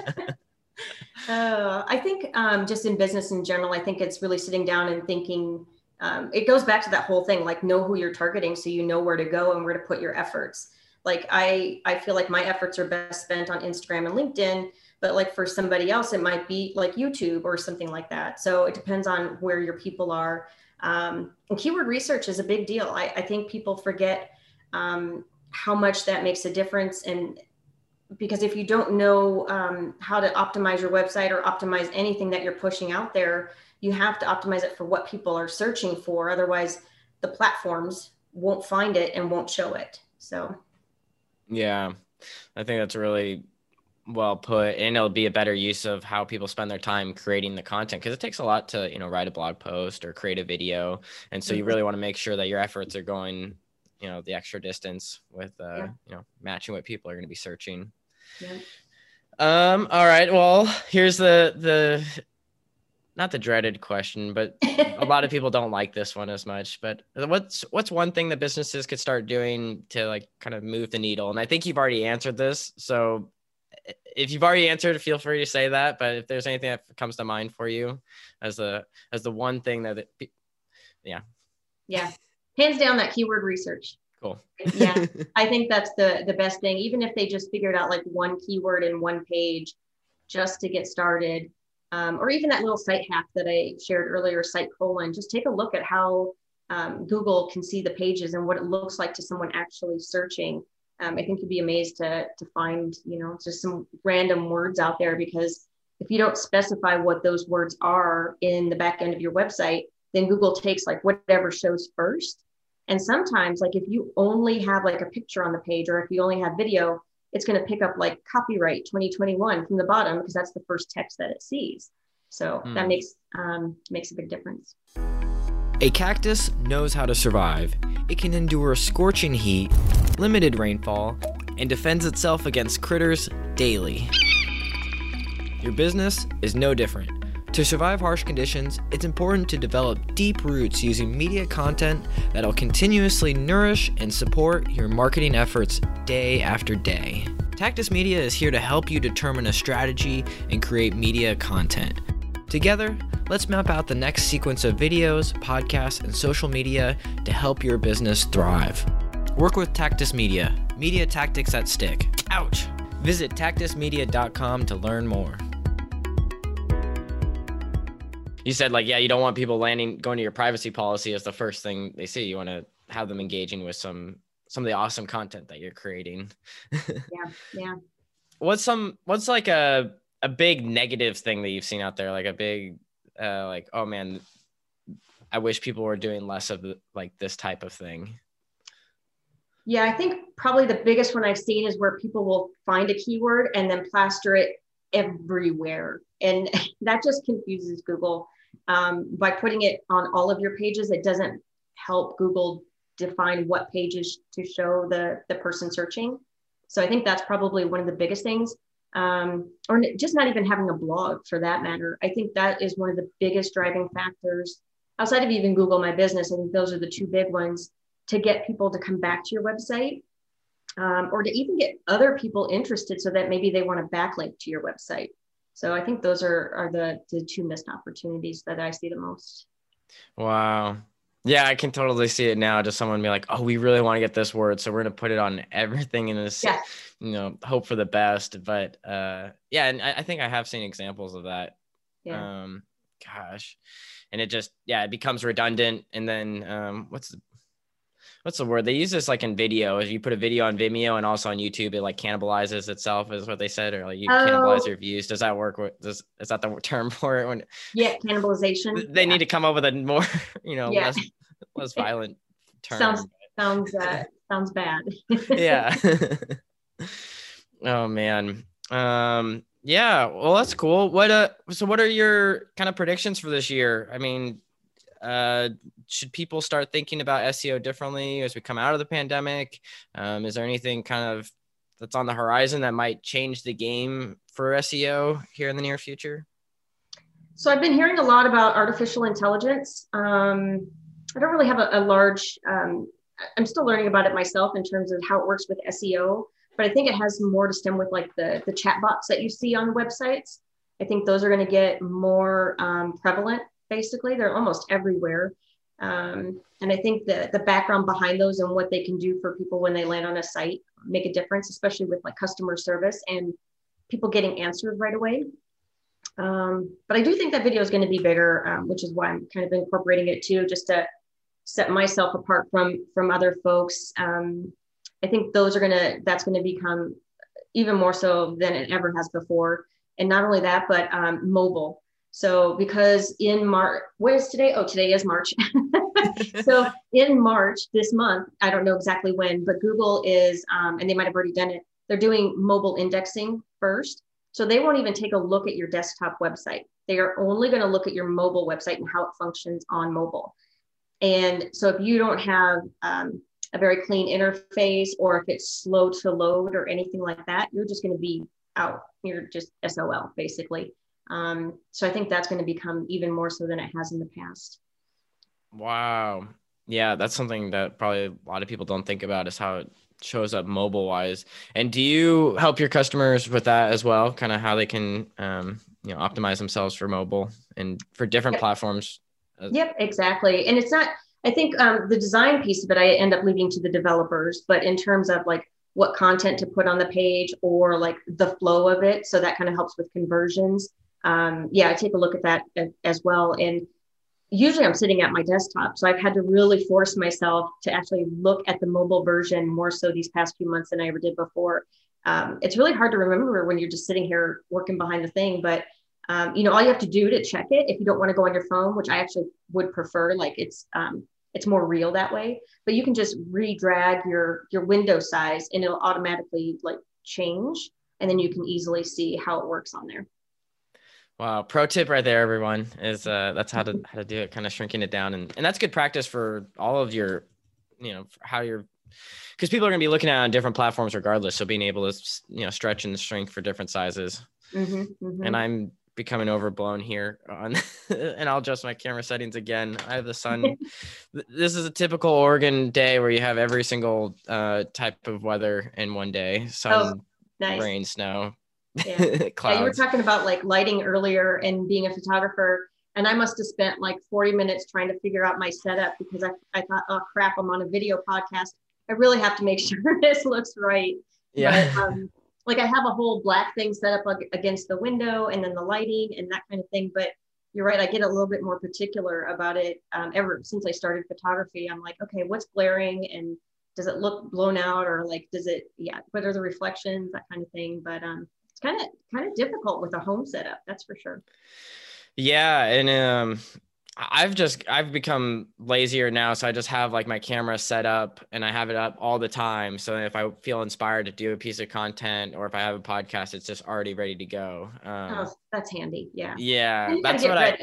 Uh, I think um, just in business in general, I think it's really sitting down and thinking. Um, it goes back to that whole thing, like know who you're targeting, so you know where to go and where to put your efforts like i i feel like my efforts are best spent on instagram and linkedin but like for somebody else it might be like youtube or something like that. So it depends on where your people are. Um, and keyword research is a big deal. I, I think people forget um, how much that makes a difference. And because if you don't know um, how to optimize your website or optimize anything that you're pushing out there you have to optimize it for what people are searching for. Otherwise the platforms won't find it and won't show it. So yeah, I think that's really well put, and it'll be a better use of how people spend their time creating the content because it takes a lot to you know write a blog post or create a video, and so you mm-hmm. really want to make sure that your efforts are going you know the extra distance with uh, yeah. you know matching what people are going to be searching. Yeah. Um. All right. Well, here's the the not the dreaded question, but a lot of people don't like this one as much. But what's what's one thing that businesses could start doing to like kind of move the needle? And I think you've already answered this. So if you've already answered, feel free to say that. But if there's anything that comes to mind for you as the as the one thing that, it, yeah, yeah, hands down that keyword research. Cool. yeah, I think that's the the best thing. Even if they just figured out like one keyword in one page, just to get started um, or even that little site hack that I shared earlier, site colon, just take a look at how um, Google can see the pages and what it looks like to someone actually searching. Um, I think you'd be amazed to, to find, you know, just some random words out there because if you don't specify what those words are in the back end of your website, then Google takes like whatever shows first. And sometimes, like if you only have like a picture on the page or if you only have video, it's going to pick up like copyright 2021 from the bottom because that's the first text that it sees. So mm. that makes um, makes a big difference. A cactus knows how to survive. It can endure scorching heat, limited rainfall, and defends itself against critters daily. Your business is no different. To survive harsh conditions, it's important to develop deep roots using media content that'll continuously nourish and support your marketing efforts day after day. Tactus Media is here to help you determine a strategy and create media content. Together, let's map out the next sequence of videos, podcasts, and social media to help your business thrive. Work with Tactus Media, media tactics that stick. Ouch! Visit tactusmedia.com to learn more. You said like, yeah, you don't want people landing going to your privacy policy as the first thing they see. You want to have them engaging with some some of the awesome content that you're creating. yeah, yeah. What's some what's like a a big negative thing that you've seen out there, like a big, uh, like, oh man, I wish people were doing less of like this type of thing. Yeah, I think probably the biggest one I've seen is where people will find a keyword and then plaster it everywhere. And that just confuses Google. Um, by putting it on all of your pages, it doesn't help Google define what pages to show the, the person searching. So I think that's probably one of the biggest things um, or just not even having a blog for that matter. I think that is one of the biggest driving factors outside of even Google My Business. I think those are the two big ones to get people to come back to your website um, or to even get other people interested so that maybe they want to backlink to your website. So I think those are, are the, the two missed opportunities that I see the most. Wow. Yeah, I can totally see it now. Just someone be like, "Oh, we really want to get this word, so we're gonna put it on everything in this, yeah. you know, hope for the best." But uh, yeah, and I, I think I have seen examples of that. Yeah. Um, gosh, and it just yeah, it becomes redundant. And then um, what's the what's the word? They use this like in video. If you put a video on vimeo and also on youtube it like cannibalizes itself is what they said or like you oh. cannibalize your views. Does that work does is that the term for it when yeah cannibalization. They yeah. need to come up with a more you know yeah. less less violent term. Sounds sounds uh, sounds bad. Yeah. Oh man. Um yeah well that's cool. What uh so what are your kind of predictions for this year? I mean uh, should people start thinking about SEO differently as we come out of the pandemic? Um, is there anything kind of that's on the horizon that might change the game for SEO here in the near future? So I've been hearing a lot about artificial intelligence. Um, I don't really have a, a large. Um, I'm still learning about it myself in terms of how it works with SEO, but I think it has more to stem with like the the chatbots that you see on websites. I think those are going to get more um, prevalent basically. They're almost everywhere. Um, and I think the, the background behind those and what they can do for people when they land on a site make a difference, especially with like customer service and people getting answers right away. Um, but I do think that video is going to be bigger, um, which is why I'm kind of incorporating it too, just to set myself apart from from other folks. Um, I think those are gonna that's going to become even more so than it ever has before. And not only that, but um, mobile. So because in March, what is today? Oh, today is March. so in March this month, I don't know exactly when, but Google is, um, and they might have already done it. They're doing mobile indexing first. So they won't even take a look at your desktop website. They are only going to look at your mobile website and how it functions on mobile. And so if you don't have um, a very clean interface or if it's slow to load or anything like that, you're just going to be out. You're just SOL basically. Um, so I think that's going to become even more so than it has in the past. Wow. Yeah, that's something that probably a lot of people don't think about is how it shows up mobile wise. And do you help your customers with that as well? Kind of how they can, um, you know, optimize themselves for mobile and for different yep. platforms. Yep, exactly. And it's not, I think um, the design piece of it, I end up leaving to the developers, but in terms of like what content to put on the page or like the flow of it, so that kind of helps with conversions um, yeah, I take a look at that as well. And usually I'm sitting at my desktop. So I've had to really force myself to actually look at the mobile version more so these past few months than I ever did before. Um, it's really hard to remember when you're just sitting here working behind the thing, but um, you know, all you have to do to check it if you don't want to go on your phone, which I actually would prefer, like it's um, it's more real that way. But you can just redrag your your window size and it'll automatically like change, and then you can easily see how it works on there. Wow, pro tip right there, everyone is uh, that's how to how to do it, kind of shrinking it down, and and that's good practice for all of your, you know, how you're, because people are gonna be looking at it on different platforms regardless. So being able to you know stretch and shrink for different sizes, Mhm, mhm. and I'm becoming overblown here on, and I'll adjust my camera settings again. I have the sun. this is a typical Oregon day where you have every single uh, type of weather in one day: sun, nice. rain, snow, Yeah. Yeah, you were talking about like lighting earlier and being a photographer. And I must have spent like 40 minutes trying to figure out my setup because I, I thought, oh crap, I'm on a video podcast. I really have to make sure this looks right. yeah. But, um, like I have a whole black thing set up against the window and then the lighting and that kind of thing. But you're right, I get a little bit more particular about it. Um, ever since I started photography, I'm like, okay, what's glaring and does it look blown out or like does it, yeah, what are the reflections, that kind of thing. But um, kind of kind of difficult with a home setup, that's for sure. Yeah, and um I've just I've become lazier now, so I just have like my camera set up and I have it up all the time. So if I feel inspired to do a piece of content or if I have a podcast, it's just already ready to go. Um, Oh, that's handy. Yeah. yeah, And you gotta that's what I.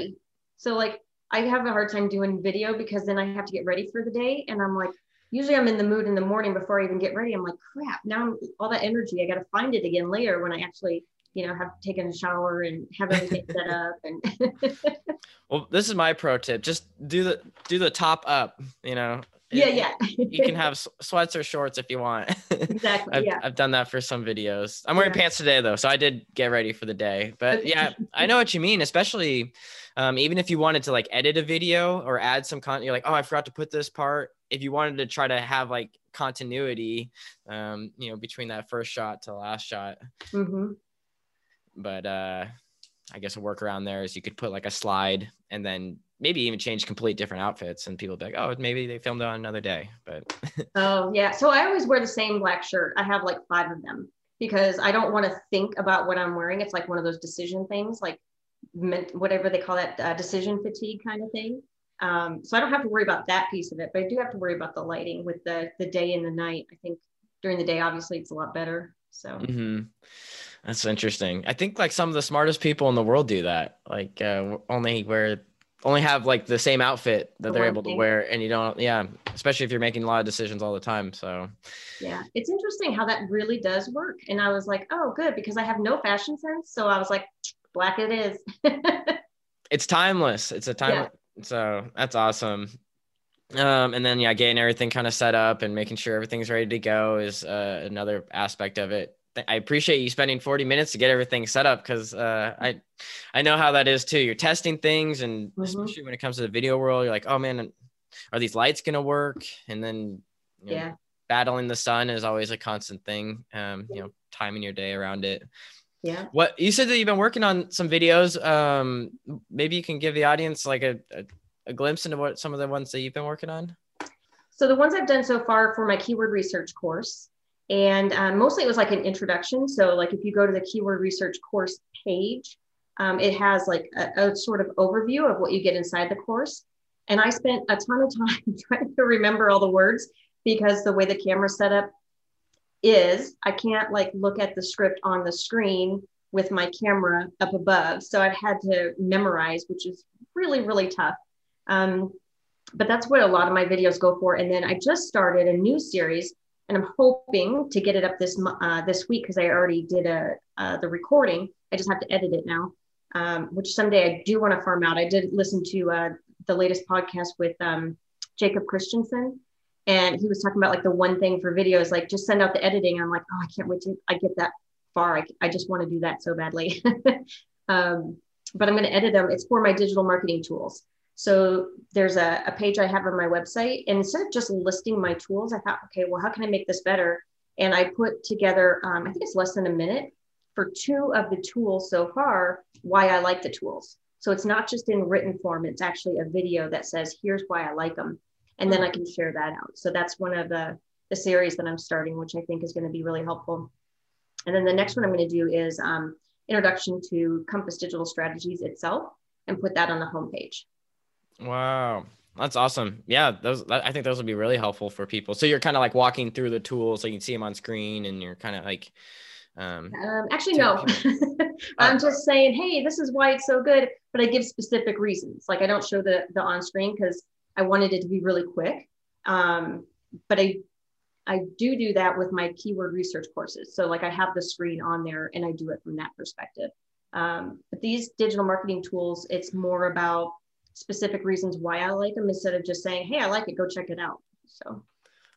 So like I have a hard time doing video because then I have to get ready for the day. And I'm like, usually I'm in the mood in the morning before I even get ready. I'm like, crap, now I'm, all that energy, I got to find it again later when I actually, you know, have taken a shower and have everything set up. And Well, this is my pro tip: just do the do the top up. You know. Yeah, yeah, You can have sweats or shorts if you want. exactly. I've, yeah. I've done that for some videos. I'm wearing Yeah. pants today though, so I did get ready for the day. But yeah, I know what you mean. Especially, um, even if you wanted to like edit a video or add some content, you're like, oh, I forgot to put this part. If you wanted to try to have like continuity, um, you know, between that first shot to last shot. mm-hmm. But uh, I guess a workaround there is you could put like a slide and then maybe even change complete different outfits, and people be like, oh, maybe they filmed it on another day. But Oh yeah. So I always wear the same black shirt. I have like five of them because I don't want to think about what I'm wearing. It's like one of those decision things, like whatever they call that uh, decision fatigue kind of thing. Um, so I don't have to worry about that piece of it, but I do have to worry about the lighting with the the day and the night. I think during the day, obviously, it's a lot better. So hmm That's interesting. I think like some of the smartest people in the world do that. Like uh, only wear, only have like the same outfit that The they're able to wear, and you don't. Yeah, especially if you're making a lot of decisions all the time. So yeah, it's interesting how that really does work. And I was like, oh, good, because I have no fashion sense. So I was like, black it is. it's timeless. It's a time. So that's awesome. Um, and then yeah, getting everything kind of set up and making sure everything's ready to go is uh, another aspect of it. I appreciate you spending 40 minutes to get everything set up because uh, I I know how that is too. You're testing things, and Mhm. especially when it comes to the video world, you're like, oh man, are these lights gonna work? And then you know, yeah. battling the sun is always a constant thing. Um, you know, timing your day around it. Yeah. What you said that you've been working on some videos. Um, maybe you can give the audience like a, a, a glimpse into what some of the ones that you've been working on. So the ones I've done so far for my keyword research course, and um, mostly it was like an introduction. So like if you go to the keyword research course page, um, it has like a, a sort of overview of what you get inside the course. And I spent a ton of time trying to remember all the words because the way the camera setup is, I can't like look at the script on the screen with my camera up above. So I've had to memorize, which is really, really tough. Um, but that's what a lot of my videos go for. And then I just started a new series, and I'm hoping to get it up this uh, this week because I already did a uh, the recording. I just have to edit it now, um, which someday I do want to farm out. I did listen to uh, the latest podcast with um, Jacob Christensen, and he was talking about like the one thing for videos, like just send out the editing. I'm like, oh, I can't wait to I get that far. I, I just want to do that so badly. um, but I'm going to edit them. It's for my digital marketing tools. So there's a, a page I have on my website. And instead of just listing my tools, I thought, okay, well, how can I make this better? And I put together, um, I think it's less than a minute for two of the tools so far, why I like the tools. So it's not just in written form, it's actually a video that says, here's why I like them. And then I can share that out. So that's one of the, the series that I'm starting, which I think is going to be really helpful. And then the next one I'm going to do is um, Introduction to Compass Digital Strategies itself and put that on the homepage. Wow. That's awesome. Yeah, those I think those will be really helpful for people. So you're kind of like walking through the tools, so you can see them on screen, and you're kind of like Um, um, actually, no. I'm oh. just saying, hey, this is why it's so good, but I give specific reasons. Like I don't show the the on screen because I wanted it to be really quick. Um, but I I do do that with my keyword research courses. So like I have the screen on there and I do it from that perspective. Um, but these digital marketing tools, it's more about specific reasons why I like them instead of just saying, hey, I like it, go check it out. So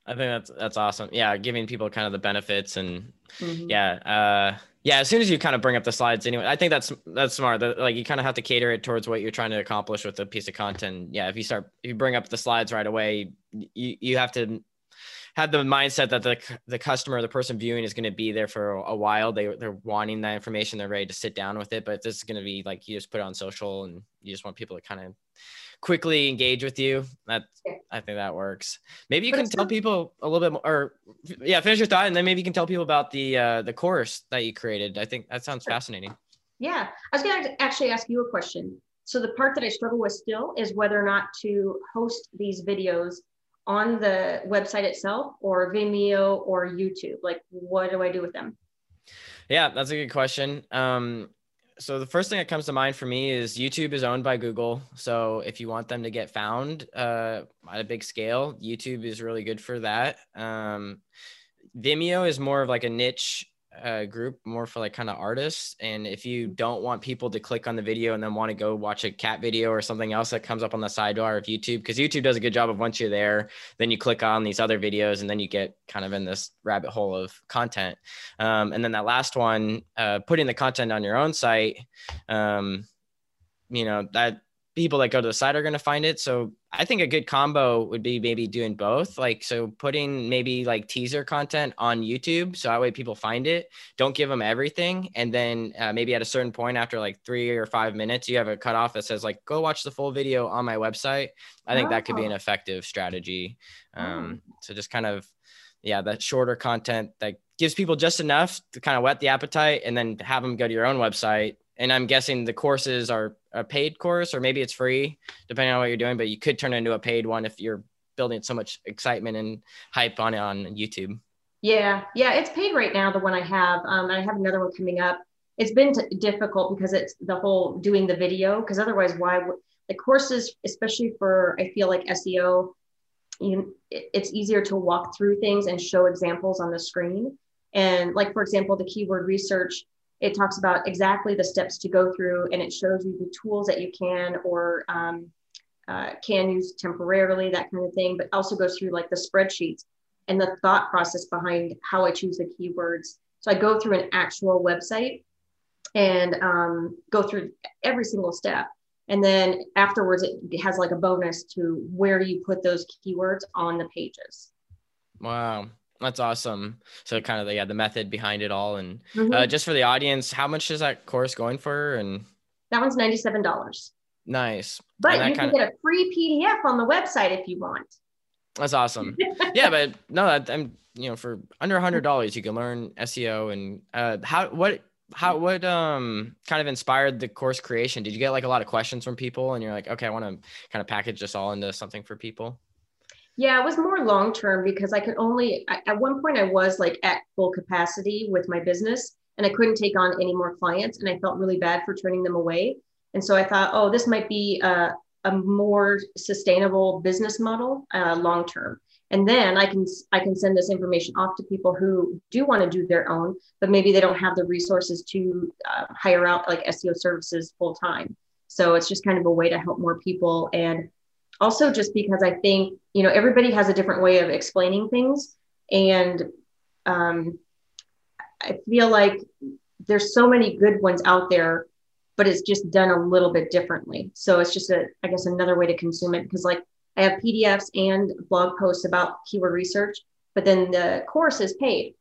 I think that's that's awesome. Yeah, giving people kind of the benefits and mm-hmm. yeah, uh, yeah. As soon as you kind of bring up the slides, anyway, I think that's that's smart. That, like you kind of have to cater it towards what you're trying to accomplish with a piece of content. Yeah, if you start if you bring up the slides right away, you you have to have the mindset that the the customer, the person viewing, is going to be there for a while. They they're wanting that information. They're ready to sit down with it. But this is going to be like you just put it on social, and you just want people to kind of quickly engage with you. That I think that works. Maybe you but can tell not- people a little bit more, or yeah, finish your thought, and then maybe you can tell people about the uh, the course that you created. I think that sounds fascinating. Yeah, I was going to actually ask you a question. So the part that I struggle with still is whether or not to host these videos on the website itself or Vimeo or YouTube? Like, what do I do with them? Yeah, that's a good question. Um, so the first thing that comes to mind for me is YouTube is owned by Google. So if you want them to get found uh, at a big scale, YouTube is really good for that. Um, Vimeo is more of like a niche uh, group more for like kind of artists. And if you don't want people to click on the video and then want to go watch a cat video or something else that comes up on the sidebar of YouTube, because YouTube does a good job of once you're there, then you click on these other videos and then you get kind of in this rabbit hole of content. Um, and then that last one, uh, putting the content on your own site, um, you know, that people that go to the site are going to find it. So I think a good combo would be maybe doing both. Like, so putting maybe like teaser content on YouTube. So that way people find it. Don't give them everything. And then uh, maybe at a certain point after like three or five minutes, you have a cutoff that says, like, go watch the full video on my website. I think oh. that could be an oh. effective strategy. Um, oh. So just kind of, yeah, that shorter content that gives people just enough to kind of whet the appetite and then have them go to your own website and I'm guessing the courses are a paid course or maybe it's free depending on what you're doing, but you could turn it into a paid one if you're building so much excitement and hype on it on YouTube. Yeah, yeah, it's paid right now. The one I have, um, I have another one coming up. It's been t- difficult because it's the whole doing the video. Because otherwise, why would the courses, especially for I feel like SEO, you, it's easier to walk through things and show examples on the screen. And like for example, the keyword research, it talks about exactly the steps to go through and it shows you the tools that you can or um, uh, can use temporarily, that kind of thing, but also goes through like the spreadsheets and the thought process behind how I choose the keywords. So I go through an actual website and um, go through every single step. And then afterwards, it has like a bonus to where you put those keywords on the pages. Wow. That's awesome. So kind of the, yeah, the method behind it all. And mm-hmm. uh, just for the audience, how much is that course going for? And that one's $97. Nice. But you can of... get a free PDF on the website if you want. That's awesome. yeah, but no, I'm you know for under a hundred dollars you can learn SEO and uh, how what how what um kind of inspired the course creation? Did you get like a lot of questions from people and you're like, okay, I want to kind of package this all into something for people? Yeah, it was more long term because I could only, at one point, I was like at full capacity with my business and I couldn't take on any more clients. And I felt really bad for turning them away. And so I thought, oh, this might be a, a more sustainable business model uh, long term. And then I can I can send this information off to people who do want to do their own, but maybe they don't have the resources to uh, hire out like SEO services full time. So it's just kind of a way to help more people and also just because I think, you know, everybody has a different way of explaining things. And um, I feel like there's so many good ones out there, but it's just done a little bit differently. So it's just a, I guess, another way to consume it because like I have PDFs and blog posts about keyword research, but then the course is paid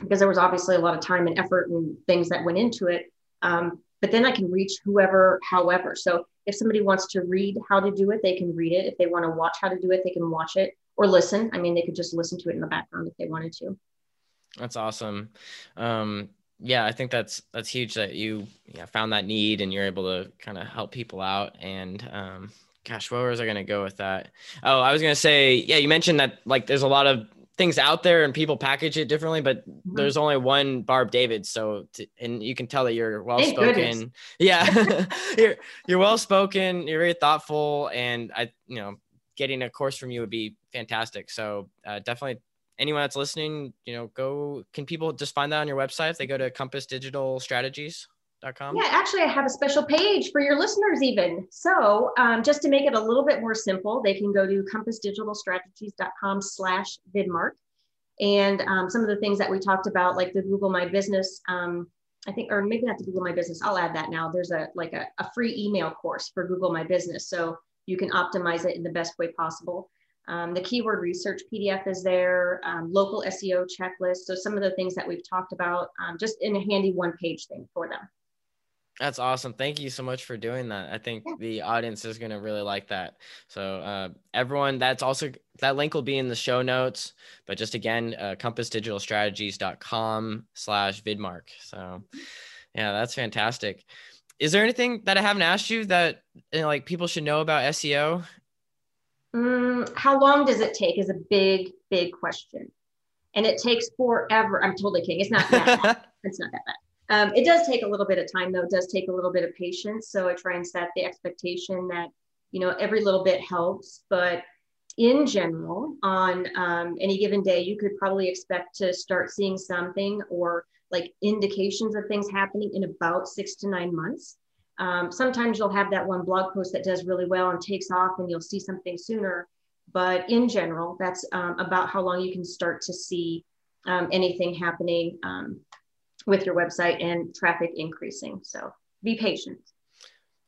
because there was obviously a lot of time and effort and things that went into it. Um, but then I can reach whoever, however. So if somebody wants to read how to do it, they can read it. If they want to watch how to do it, they can watch it or listen. I mean, they could just listen to it in the background if they wanted to. That's awesome. Um, yeah, I think that's that's huge that you yeah, found that need and you're able to kind of help people out. And um, gosh, where was I going to go with that? Oh, I was going to say, yeah, you mentioned that like there's a lot of things out there and people package it differently, but Mhm. there's only one Barb David. So, to, and you can tell that you're well spoken. Yeah. you're, you're well spoken. You're very thoughtful. And I, you know, getting a course from you would be fantastic. So, uh, definitely anyone that's listening, you know, go, can people just find that on your website if they go to compassdigitalstrategies.com? Yeah, actually, I have a special page for your listeners, even. So, um, just to make it a little bit more simple, they can go to compassdigitalstrategies.com slash vidmark. And um, some of the things that we talked about, like the Google My Business, um, I think, or maybe not the Google My Business, I'll add that now. There's a like a, a free email course for Google My Business. So you can optimize it in the best way possible. Um, the keyword research PDF is there, um, local SEO checklist. So some of the things that we've talked about, um, just in a handy one page thing for them. That's awesome. Thank you so much for doing that. I think Yeah. the audience is going to really like that. So, uh, everyone, that's also that link will be in the show notes. But just again, uh, compassdigitalstrategies.com slash vidmark. So, yeah, that's fantastic. Is there anything that I haven't asked you that you know, like people should know about SEO? Mm, how long does it take is a big, big question. And it takes forever. I'm totally kidding. It's not that bad. It's not that bad. Um, it does take a little bit of time, though. It does take a little bit of patience. So I try and set the expectation that, you know, every little bit helps. But in general, on um, any given day, you could probably expect to start seeing something or like indications of things happening in about six to nine months. Um, sometimes you'll have that one blog post that does really well and takes off, and you'll see something sooner. But in general, that's um, about how long you can start to see um, anything happening um, with your website and traffic increasing. So be patient.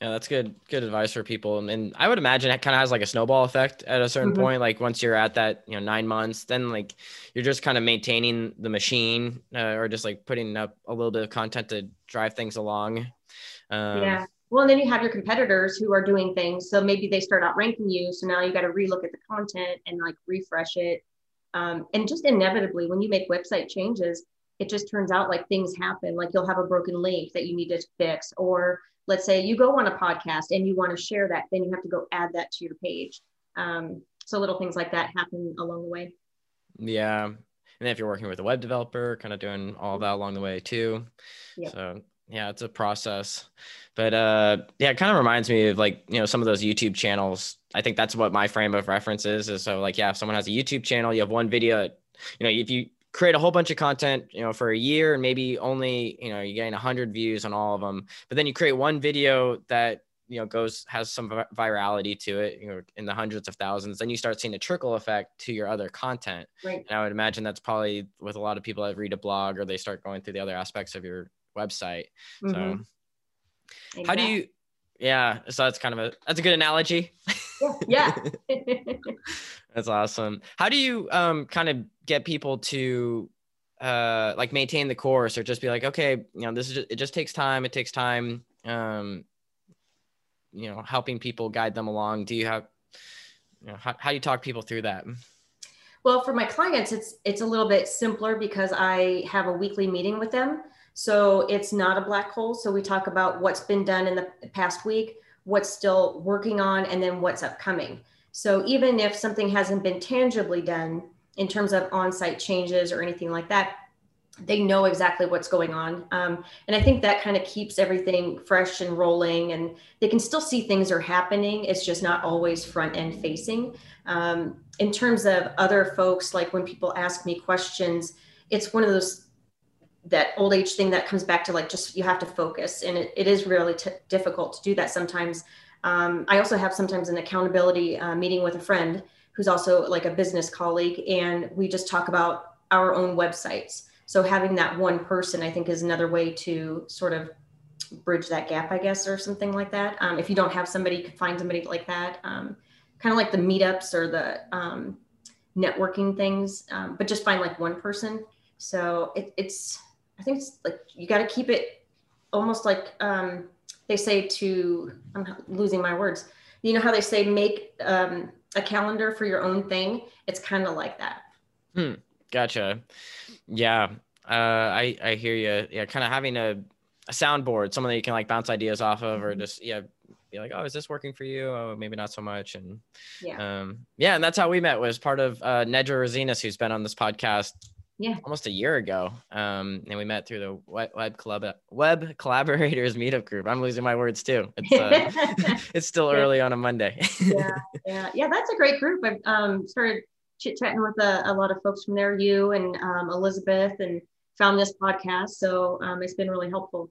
Yeah, that's good. Good advice for people. And, I would imagine it kind of has like a snowball effect at a certain Mhm. point. Like once you're at that, you know, nine months, then like you're just kind of maintaining the machine uh, or just like putting up a little bit of content to drive things along. Um, yeah. Well, and then you have your competitors who are doing things. So maybe they start out ranking you. So now you got to relook at the content and like refresh it. Um, and just inevitably, when you make website changes, it just turns out like things happen. Like you'll have a broken link that you need to fix. Or let's say you go on a podcast and you want to share that, then you have to go add that to your page. Um, so little things like that happen along the way. Yeah. And then if you're working with a web developer, kind of doing all that along the way too. Yeah. So yeah, it's a process. But uh yeah, it kind of reminds me of like, you know, some of those YouTube channels. I think that's what my frame of reference is. Is so like, yeah, if someone has a YouTube channel, you have one video, you know, if you create a whole bunch of content, you know, for a year and maybe only, you know, you're getting 100 views on all of them, but then you create one video that you know goes has some virality to it you know in the hundreds of thousands then you start seeing a trickle effect to your other content Right. and i would imagine that's probably with a lot of people that read a blog or they start going through the other aspects of your website so Mhm. how do you yeah so that's kind of a that's a good analogy Yeah. that's awesome how do you um kind of get people to uh like maintain the course or just be like okay you know this is just, it just takes time it takes time um you know helping people guide them along do you have you know how, how do you talk people through that Well, for my clients, it's it's a little bit simpler because I have a weekly meeting with them. So it's not a black hole. So we talk about what's been done in the past week, what's still working on, and then what's upcoming. So even if something hasn't been tangibly done in terms of on-site changes or anything like that, they know exactly what's going on. Um, and I think that kind of keeps everything fresh and rolling, and they can still see things are happening. It's just not always front end facing. Um, in terms of other folks, like when people ask me questions, it's one of those that old age thing that comes back to like just you have to focus, and it, it is really t- difficult to do that sometimes. Um, I also have sometimes an accountability uh, meeting with a friend who's also like a business colleague, and we just talk about our own websites. So having that one person, I think, is another way to sort of bridge that gap, I guess, or something like that. Um, if you don't have somebody, you find somebody like that. Um, kind of like the meetups or the um, networking things, um, but just find like one person. So it, it's, I think it's like you got to keep it almost like um, they say to, I'm losing my words. You know how they say make um, a calendar for your own thing? It's kind of like that. Gotcha. Yeah. Uh, I, I hear you. Yeah. Kind of having a, a soundboard, someone that you can like bounce ideas off of, or Mhm. just, yeah, be like, oh, is this working for you? Oh, maybe not so much. And Yeah. um, yeah, and that's how we met was part of uh, Nedra Rosinas, who's been on this podcast Yeah. almost a year ago. Um, and we met through the web web, collab- web collaborators meetup group. I'm losing my words too. It's uh, it's still early on a Monday. yeah, yeah, yeah. That's a great group. I've um, started chit chatting with a, a lot of folks from there, you and um, Elizabeth, and found this podcast. So um, it's been really helpful.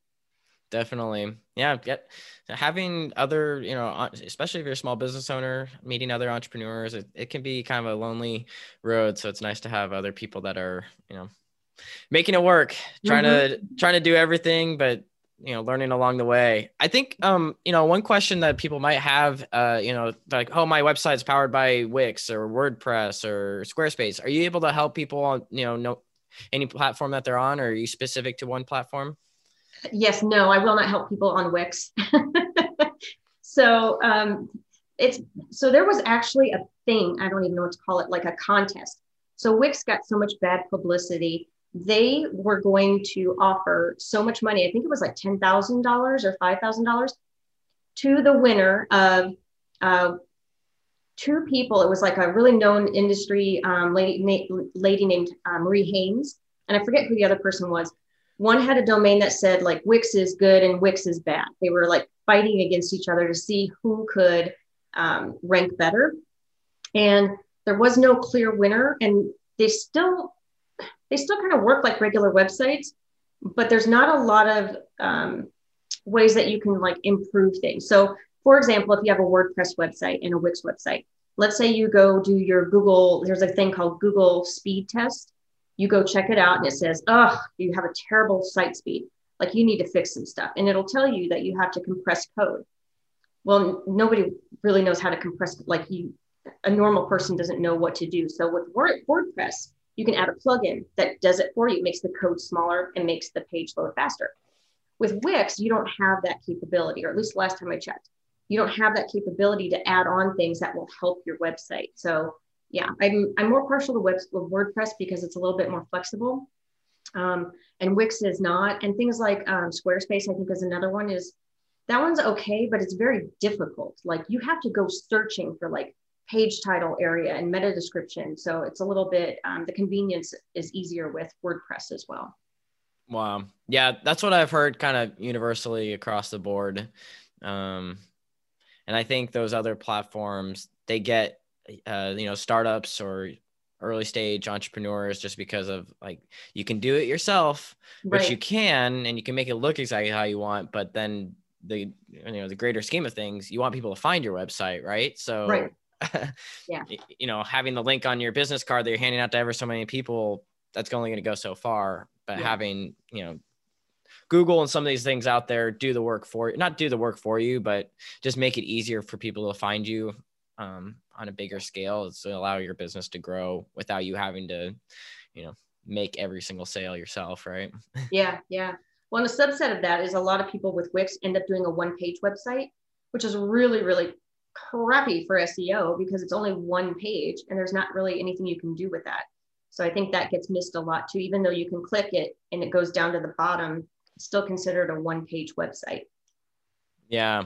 Definitely. Yeah. Get having other, you know, especially if you're a small business owner, meeting other entrepreneurs, it, it can be kind of a lonely road. So it's nice to have other people that are, you know, making it work, trying to trying to do everything, but you know, learning along the way. I think um, you know, one question that people might have, uh, you know, like, oh, my website's powered by Wix or WordPress or Squarespace. Are you able to help people on, you know, know any platform that they're on, or are you specific to one platform? Yes, no, I will not help people on Wix. so um, it's so there was actually a thing I don't even know what to call it, like a contest. So Wix got so much bad publicity. They were going to offer so much money. I think it was like ten thousand dollars or five thousand dollars to the winner of uh, two people. It was like a really known industry um, lady, na- lady named uh, Marie Haynes, and I forget who the other person was one had a domain that said like Wix is good and Wix is bad. They were like fighting against each other to see who could um, rank better. And there was no clear winner. And they still, they still kind of work like regular websites, but there's not a lot of um, ways that you can like improve things. So for example, if you have a WordPress website and a Wix website, let's say you go do your Google, there's a thing called Google speed test you go check it out and it says, oh, you have a terrible site speed. Like you need to fix some stuff. And it'll tell you that you have to compress code. Well, nobody really knows how to compress, like you, a normal person doesn't know what to do. So with Word, WordPress, you can add a plugin that does it for you, it makes the code smaller and makes the page load faster. With Wix, you don't have that capability, or at least last time I checked, you don't have that capability to add on things that will help your website. So yeah, I'm, I'm more partial to web, WordPress because it's a little bit more flexible. Um, and Wix is not. And things like um, Squarespace, I think, is another one. Is that one's okay, but it's very difficult. Like you have to go searching for like page title area and meta description. So it's a little bit. Um, the convenience is easier with WordPress as well. Wow. Yeah, that's what I've heard kind of universally across the board. Um, and I think those other platforms they get uh, you know startups or early stage entrepreneurs just because of like you can do it yourself which you can and you can make it look exactly how you want but then the you know the greater scheme of things you want people to find your website right so right. yeah you know having the link on your business card that you're handing out to ever so many people that's only going to go so far but Yeah. having you know google and some of these things out there do the work for you not do the work for you but just make it easier for people to find you um, on a bigger scale to allow your business to grow without you having to you know make every single sale yourself right Yeah, yeah. Well, and a subset of that is a lot of people with Wix end up doing a one page website, which is really, really crappy for SEO because it's only one page and there's not really anything you can do with that. So I think that gets missed a lot too. Even though you can click it and it goes down to the bottom, still considered a one page website. Yeah.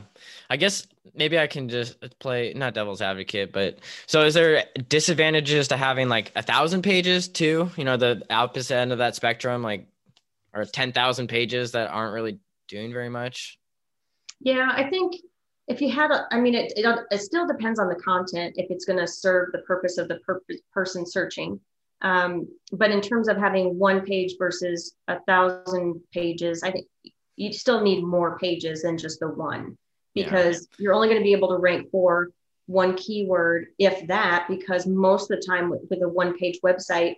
I guess maybe I can just play not devil's advocate, but so is there disadvantages to having like a thousand pages too? You know, the opposite end of that spectrum, like or 10,000 pages that aren't really doing very much. Yeah, I think if you had a, I mean, it, it, it still depends on the content if it's going to serve the purpose of the per- person searching. Um, but in terms of having one page versus a thousand pages, I think you still need more pages than just the one because yeah. you're only going to be able to rank for one keyword, if that, because most of the time with, with a one page website,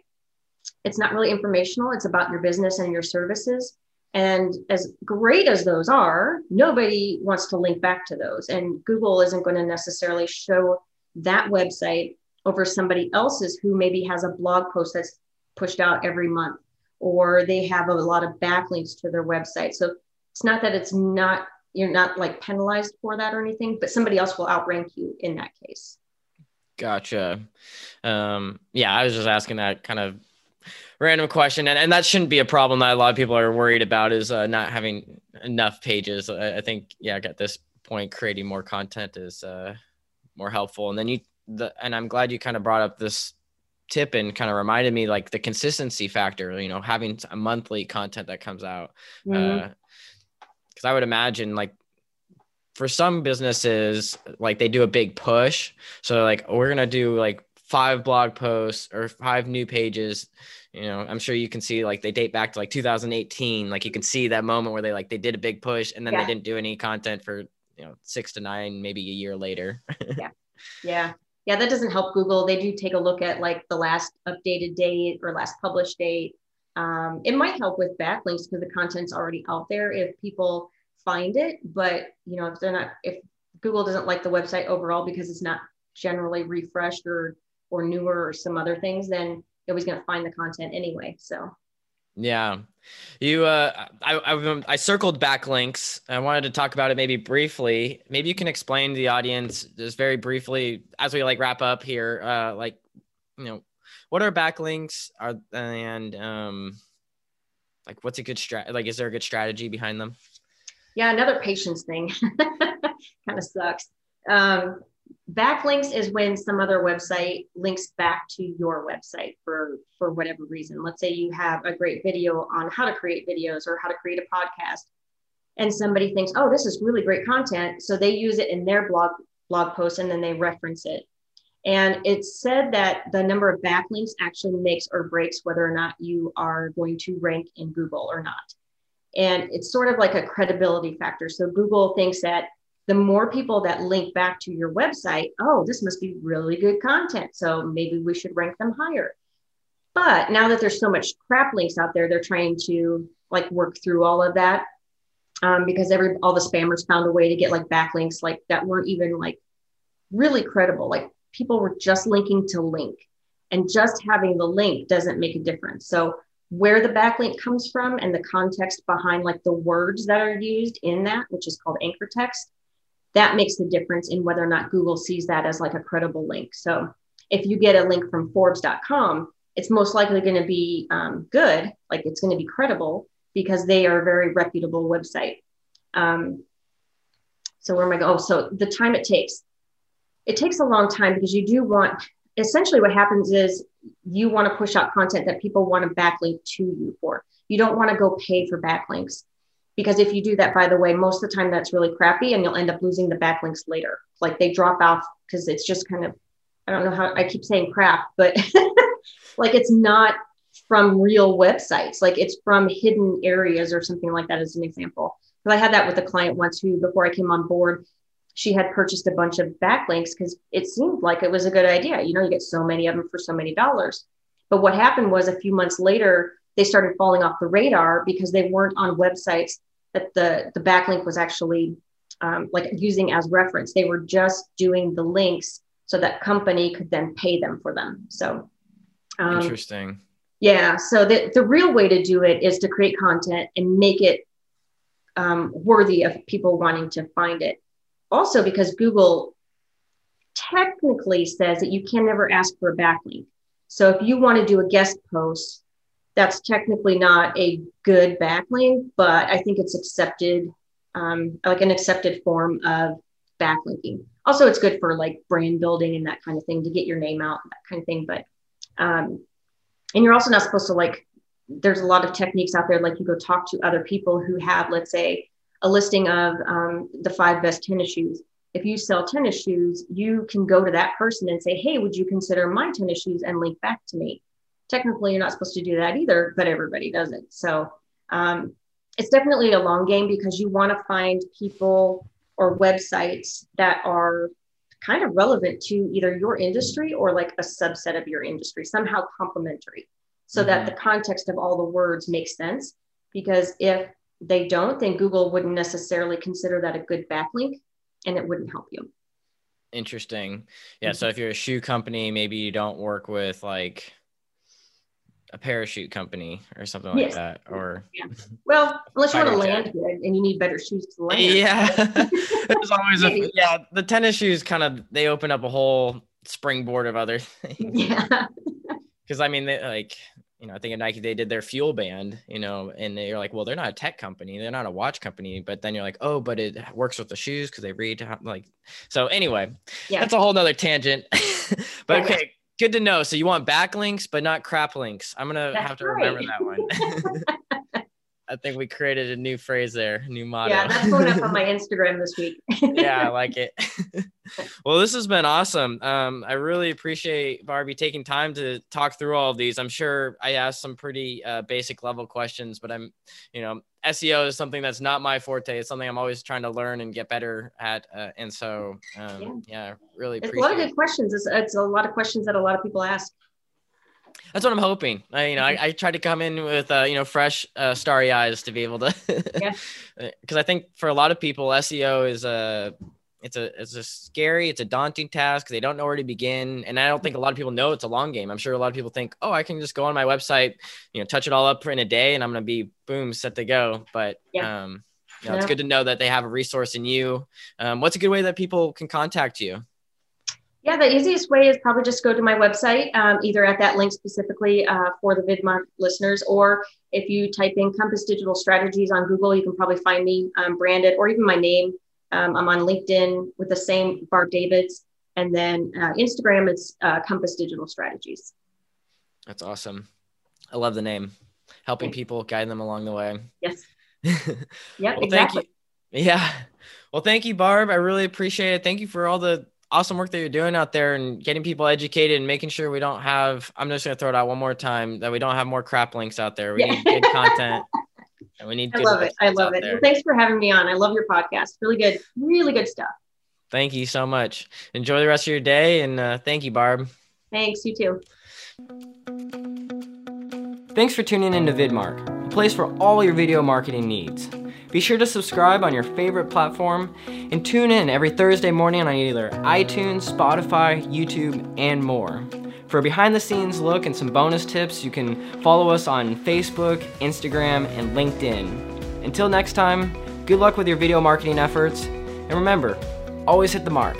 it's not really informational. It's about your business and your services. And as great as those are, nobody wants to link back to those. And Google isn't going to necessarily show that website over somebody else's who maybe has a blog post that's pushed out every month, or they have a lot of backlinks to their website. So it's not that it's not, you're not like penalized for that or anything, but somebody else will outrank you in that case. Gotcha. Um, yeah, I was just asking that kind of random question and, and that shouldn't be a problem that a lot of people are worried about is uh, not having enough pages I, I, think yeah at this point creating more content is uh, more helpful. And then you the and I'm glad you kind of brought up this tip and kind of reminded me like the consistency factor. You know, having a monthly content that comes out. Mhm. Uh, because I would imagine like for some businesses like they do a big push so like we're gonna do like five blog posts or five new pages you know i'm sure you can see like they date back to like 2018 like you can see that moment where they like they did a big push and then Yeah. they didn't do any content for you know six to nine maybe a year later Yeah. Yeah, that doesn't help Google. They do take a look at like the last updated date or last published date. Um, it might help with backlinks because the content's already out there if people find it. But you know, if they're not, if Google doesn't like the website overall because it's not generally refreshed or or newer or some other things, then they're always going to find the content anyway. So Yeah, you. Uh, I, I I circled backlinks. I wanted to talk about it maybe briefly. Maybe you can explain to the audience just very briefly as we like wrap up here. Uh, like, you know, what are backlinks? Are and um, like what's a good strat? Like, is there a good strategy behind them? yeah, another patience thing kind of sucks. Um, backlinks is when some other website links back to your website for for whatever reason. Let's say you have a great video on how to create videos or how to create a podcast, and somebody thinks, "Oh, this is really great content," so they use it in their blog blog post and then they reference it. And it's said that the number of backlinks actually makes or breaks whether or not you are going to rank in Google or not. And it's sort of like a credibility factor. So Google thinks that the more people that link back to your website, oh, this must be really good content. So maybe we should rank them higher. But now that there's so much crap links out there, they're trying to like work through all of that um, because every all the spammers found a way to get like backlinks like that weren't even like really credible. Like people were just linking to link, and just having the link doesn't make a difference. So where the backlink comes from and the context behind like the words that are used in that, which is called anchor text, that makes the difference in whether or not Google sees that as like a credible link. So if you get a link from Forbes.com, it's most likely going to be um, good, like it's going to be credible because they are a very reputable website. Um, so where am I going? Oh, so the time it takes. It takes a long time because you do want, essentially what happens is you want to push out content that people want to backlink to you for. You don't want to go pay for backlinks because if you do that, by the way, most of the time that's really crappy and you'll end up losing the backlinks later. Like they drop off because it's just kind of, I don't know how I keep saying crap, but like it's not from real websites. Like it's from hidden areas or something like that, as an example. Because I had that with a client once who, before I came on board, she had purchased a bunch of backlinks because it seemed like it was a good idea. You know, you get so many of them for so many dollars. But what happened was a few months later, they started falling off the radar because they weren't on websites that the, the backlink was actually um, like using as reference. They were just doing the links so that company could then pay them for them. So, um, Interesting. yeah. So the, the real way to do it is to create content and make it um, worthy of people wanting to find it. Also, because Google technically says that you can never ask for a backlink. So if you want to do a guest post, that's technically not a good backlink, but I think it's accepted, um, like an accepted form of backlinking. Also, it's good for like brand building and that kind of thing to get your name out, that kind of thing. But um, and you're also not supposed to like there's a lot of techniques out there like you go talk to other people who have let's say a listing of um, the five best tennis shoes if you sell tennis shoes you can go to that person and say hey would you consider my tennis shoes and link back to me technically you're not supposed to do that either but everybody does it so um, it's definitely a long game because you want to find people or websites that are kind of relevant to either your industry or like a subset of your industry, somehow complementary, so Mm-hmm. that the context of all the words makes sense. Because if they don't, then Google wouldn't necessarily consider that a good backlink and it wouldn't help you. Interesting. Yeah. Mm-hmm. So if you're a shoe company, maybe you don't work with like a parachute company or something like Yes. that. Or yeah. Well, unless you want to land good and you need better shoes to land. yeah, there's always a yeah. The tennis shoes kind of they open up a whole springboard of other things. Yeah. Because I mean, they like you know, I think at Nike they did their fuel band, you know, and they're like, well, they're not a tech company, they're not a watch company, but then you're like, oh, but it works with the shoes because they read like. So anyway, yeah. that's a whole nother tangent. but okay, good to know. So you want backlinks, but not crap links. I'm gonna that's have to right. remember that one. I think we created a new phrase there, new motto. Yeah, that's going up on my Instagram this week. yeah, I like it. well, this has been awesome. Um, I really appreciate Barbie taking time to talk through all of these. I'm sure I asked some pretty uh, basic level questions, but I'm, you know, SEO is something that's not my forte. It's something I'm always trying to learn and get better at. Uh, and so, um, yeah. yeah. really it's a lot of good questions. It's, it's a lot of questions that a lot of people ask. That's what I'm hoping. I, you know, I, I tried to come in with uh, you know fresh, uh, starry eyes to be able to, yeah. Because I think for a lot of people, SEO is a it's a it's a scary, it's a daunting task. They don't know where to begin, and I don't think a lot of people know it's a long game. I'm sure a lot of people think, oh, I can just go on my website, you know, touch it all up in a day, and I'm gonna be boom set to go. But yeah. um, you know, yeah. it's good to know that they have a resource in you. Um, what's a good way that people can contact you? Yeah, the easiest way is probably just go to my website, um, either at that link specifically uh, for the VidMark listeners, or if you type in Compass Digital Strategies on Google, you can probably find me um, branded, or even my name. Um, I'm on LinkedIn with the same Barb Davids, and then uh, Instagram is uh, Compass Digital Strategies. That's awesome. I love the name. Helping people, guide them along the way. Yes. yep. well, exactly. thank you. Yeah. Well, thank you, Barb. I really appreciate it. Thank you for all the awesome work that you're doing out there and getting people educated and making sure we don't have i'm just going to throw it out one more time that we don't have more crap links out there. We yeah. need good content. And we need i love it. i love it. Well, thanks for having me on. I love your podcast. Really good really good stuff. Thank you so much. Enjoy the rest of your day and uh, thank you barb. Thanks you too. Thanks for tuning in to vidmark a place for all your video marketing needs be sure to subscribe on your favorite platform and tune in every Thursday morning on either iTunes, Spotify, YouTube, and more. For a behind the scenes look and some bonus tips, you can follow us on Facebook, Instagram, and LinkedIn. Until next time, good luck with your video marketing efforts, and remember, always hit the mark.